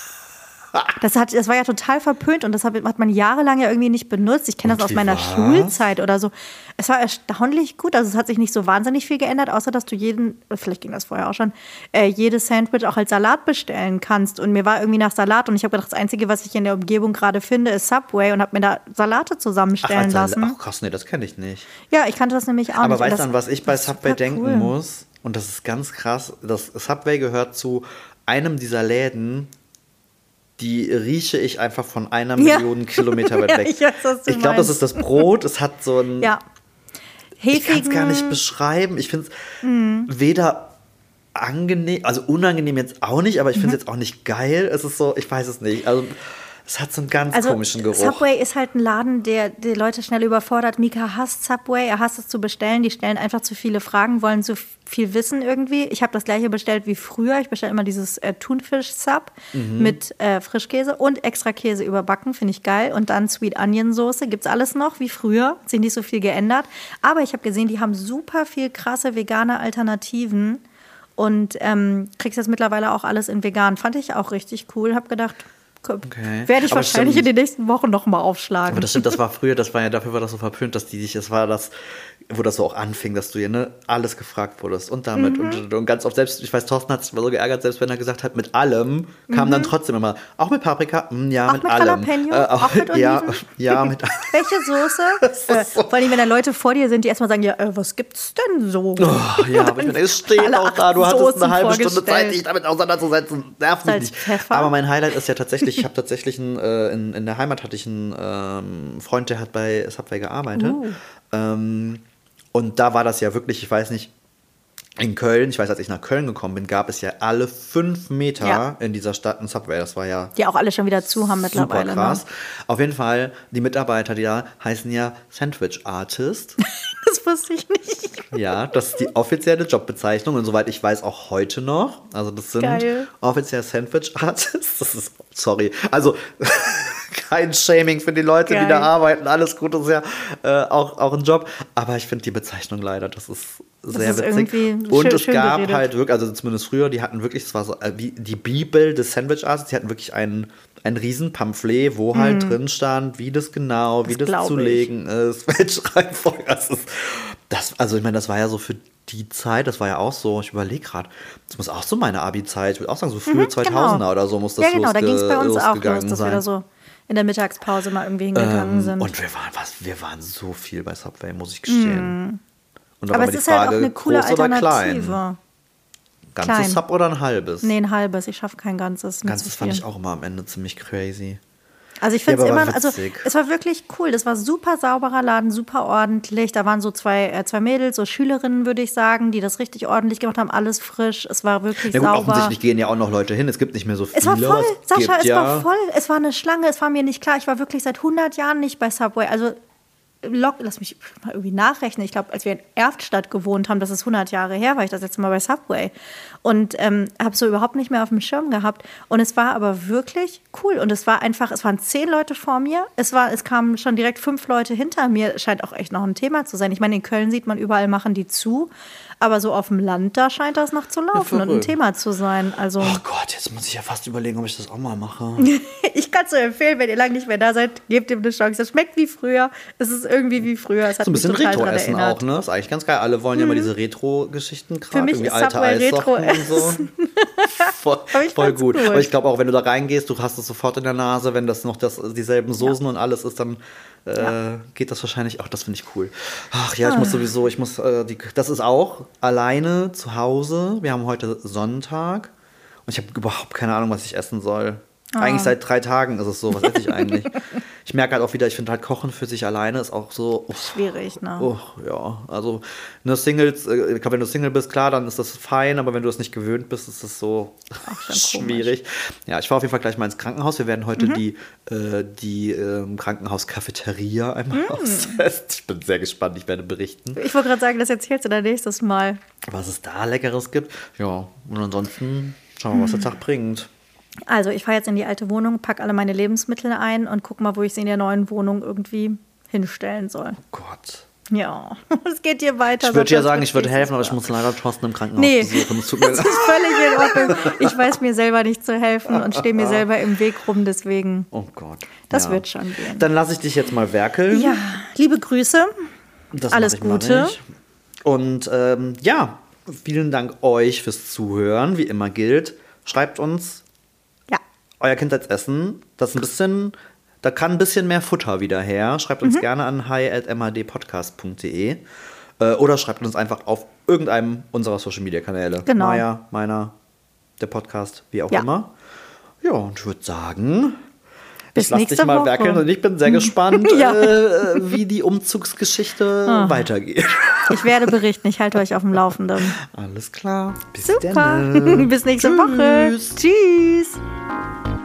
Das, hat, das war ja total verpönt und das hat, man jahrelang ja irgendwie nicht benutzt. Ich kenne das aus meiner war's? Schulzeit oder so. Es war erstaunlich gut. Also es hat sich nicht so wahnsinnig viel geändert, außer dass du jeden, vielleicht ging das vorher auch schon, äh, jedes Sandwich auch als Salat bestellen kannst. Und mir war irgendwie nach Salat und ich habe gedacht, das Einzige, was ich in der Umgebung gerade finde, ist Subway und habe mir da Salate Ach, zusammenstellen als- lassen. ach krass, nee, das kenne ich nicht. Ja, ich kannte das nämlich auch Aber nicht. Und weißt du, an was ich bei Subway denken cool. muss? Und das ist ganz krass. Das Subway gehört zu einem dieser Läden, die rieche ich einfach von einer Ja. Million Kilometer weit Ja, weg. ich was du ich glaube, das ist das Brot. Es hat so ein. Ja. ich kann es gar nicht Hefigen, beschreiben. Ich finde es Mhm. weder angenehm, also unangenehm jetzt auch nicht, aber ich Mhm. finde es jetzt auch nicht geil. Es ist so, ich weiß es nicht. Also, es hat so einen ganz also komischen Geruch. Subway ist halt ein Laden, der die Leute schnell überfordert. Mika hasst Subway, er hasst es zu bestellen. Die stellen einfach zu viele Fragen, wollen zu viel wissen irgendwie. Ich habe das gleiche bestellt wie früher. Ich bestelle immer dieses äh, Thunfisch-Sub Mhm. mit äh, Frischkäse und extra Käse überbacken, finde ich geil. Und dann Sweet Onion Soße. Gibt es alles noch wie früher, hat sich nicht so viel geändert. Aber ich habe gesehen, die haben super viel krasse vegane Alternativen. Und ähm, kriegst jetzt mittlerweile auch alles in vegan. Fand ich auch richtig cool. Hab gedacht, Okay. werde ich Aber wahrscheinlich stimmt. in den nächsten Wochen noch mal aufschlagen. Aber das stimmt, das war früher, das war ja, dafür war das so verpönt, dass die sich, das war das wo das so auch anfing, dass du hier ne, alles gefragt wurdest und damit Mhm. und, und ganz oft selbst, ich weiß, Thorsten hat sich immer so geärgert, selbst wenn er gesagt hat, mit allem, kam dann trotzdem immer, auch mit Paprika, Hm, ja, Mhm. Auch mit, mit allem. Jalapeno? Auch mit ja, Oliven? ja, mit Welche Soße? Äh, vor allem, wenn da Leute vor dir sind, die erstmal sagen, ja, äh, was gibt's denn so? Oh, ja, aber ich meine, es steht auch da, du hattest Soßen eine halbe Stunde. Zeit, dich damit auseinanderzusetzen. Nerv mich nicht. Pfeffer. Aber mein Highlight ist ja tatsächlich, ich habe tatsächlich einen, äh, in, in der Heimat hatte ich einen ähm, Freund, der hat bei Subway gearbeitet. Uh. Ähm, und da war das ja wirklich, ich weiß nicht, in Köln, ich weiß, als ich nach Köln gekommen bin, gab es ja alle fünf Meter Ja. in dieser Stadt ein Subway. Das war ja Die auch alle schon wieder zu haben super mittlerweile. krass. Ne? Auf jeden Fall, die Mitarbeiter, die da heißen ja Sandwich Artist. Das wusste ich nicht. Ja, das ist die offizielle Jobbezeichnung und soweit ich weiß auch heute noch. Also das sind Geil. offiziell Sandwich Artists. Das ist, sorry, also kein Shaming für die Leute, die Geil. da arbeiten. Alles gut, das ist ja äh, auch, auch ein Job. Aber ich finde die Bezeichnung leider, das ist sehr ist witzig. Und schön- es schön gab geredet. halt wirklich, also zumindest früher, die hatten wirklich, es war so äh, wie die Bibel des Sandwich Artists, die hatten wirklich ein ein riesen Pamphlet, wo halt drin stand, wie das genau, wie Mhm. Das zu legen ist, welche Reihenfolge das ist. Das, also ich meine, das war ja so für die Zeit, das war ja auch so, ich überlege gerade, das muss auch so meine Abi-Zeit, ich würde auch sagen, so frühe 2000er oder so muss das Mhm, Ja, genau, da ging es bei uns auch los, dass wir sein. da so in der Mittagspause mal irgendwie hingegangen Ähm, sind. Und wir waren, was, wir waren so viel bei Subway, muss ich gestehen. Und da Aber war es ist halt auch Frage, eine coole Alternative. Ganzes Klein. Sub oder ein halbes? Nee, ein halbes. Ich schaffe kein ganzes. Ganzes fand ich auch immer am Ende ziemlich crazy. Also ich finde es immer, also es war wirklich cool. Das war super sauberer Laden, super ordentlich. Da waren so zwei, äh, zwei Mädels, so Schülerinnen, würde ich sagen, die das richtig ordentlich gemacht haben. Alles frisch. Es war wirklich Ja gut, sauber. offensichtlich gehen ja auch noch Leute hin. Es gibt nicht mehr so viele. Es war voll, Es Sascha, es ja, war voll. Es war eine Schlange, es war mir nicht klar. Ich war wirklich seit 100 Jahren nicht bei Subway. Also, lock, lass mich mal irgendwie nachrechnen. Ich glaube, als wir in Erftstadt gewohnt haben, das ist 100 Jahre her, war ich das letzte Mal bei Subway. Und ähm, habe so überhaupt nicht mehr auf dem Schirm gehabt. Und es war aber wirklich cool. Und es war einfach, es waren zehn Leute vor mir. Es, war, es kamen schon direkt fünf Leute hinter mir. Scheint auch echt noch ein Thema zu sein. Ich meine, in Köln sieht man überall, machen die zu. Aber so auf dem Land, da scheint das noch zu laufen und ein. Thema zu sein. Also. Oh Gott, jetzt muss ich ja fast überlegen, ob ich das auch mal mache. Ich kann es nur empfehlen, wenn ihr lange nicht mehr da seid, gebt ihm eine Chance. Es schmeckt wie früher. Es ist irgendwie wie früher. Es hat So ein bisschen Retro-Essen auch, ne? Ist eigentlich ganz geil. Alle wollen ja immer diese Retro-Geschichten gerade. Für mich irgendwie ist alte Subway und so. Retro-Essen. voll ich voll gut. gut. Aber ich glaube auch, wenn du da reingehst, du hast es sofort in der Nase, wenn das noch das, dieselben Soßen und alles ist, dann äh, geht das wahrscheinlich auch. Das finde ich cool. Ach ja, ich Ah. muss sowieso, ich muss, äh, die, das ist auch alleine zu Hause. Wir haben heute Sonntag und ich habe überhaupt keine Ahnung, was ich essen soll. Ah. Eigentlich seit drei Tagen ist es so. Was esse ich eigentlich? ich merke halt auch wieder, ich finde halt Kochen für sich alleine ist auch so. uff, Schwierig, ne? Oh, ja, also eine Singles, äh, ich glaube, wenn du Single bist, klar, dann ist das fein, aber wenn du das nicht gewöhnt bist, ist das so schwierig. Ja, ich fahre auf jeden Fall gleich mal ins Krankenhaus. Wir werden heute Mhm. die, äh, die ähm, Krankenhaus-Cafeteria einmal Mhm. austesten. Ich bin sehr gespannt, ich werde berichten, Ich wollte gerade sagen, das erzählst du dann nächstes Mal. was es da Leckeres gibt. Ja, und ansonsten schauen wir, was der Mhm. Tag bringt. Also, ich fahre jetzt in die alte Wohnung, packe alle meine Lebensmittel ein und guck mal, wo ich sie in der neuen Wohnung irgendwie hinstellen soll. Gott. Ja, es geht hier weiter. Ich würde ja sagen, ich würde helfen, aber ich muss leider Thorsten im Krankenhaus Nee. besuchen. Es tut mir Das ist völlig in Ordnung. Ich weiß mir selber nicht zu helfen und stehe mir selber im Weg rum, deswegen. Oh Gott. Das wird schon gehen. Dann lasse ich dich jetzt mal werkeln. Ja, liebe Grüße. Das Alles Gute. Und ähm, ja, vielen Dank euch fürs Zuhören. Wie immer gilt, schreibt uns Ja, euer Kindheitsessen. Das ein bisschen, da kann ein bisschen mehr Futter wieder her. Schreibt Mhm. uns gerne an hi.madpodcast.de äh, oder schreibt uns einfach auf irgendeinem unserer Social Media Kanäle. Genau. Maya, meiner, der Podcast, wie auch Ja. immer. Ja, und ich würde sagen, Bis ich lass nächste dich mal Woche. werkeln und ich bin sehr gespannt, Ja. äh, wie die Umzugsgeschichte weitergeht. ich werde berichten. Ich halte euch auf dem Laufenden. Alles klar. Bis Super. Bis nächste Woche. Tschüss. Tschüss.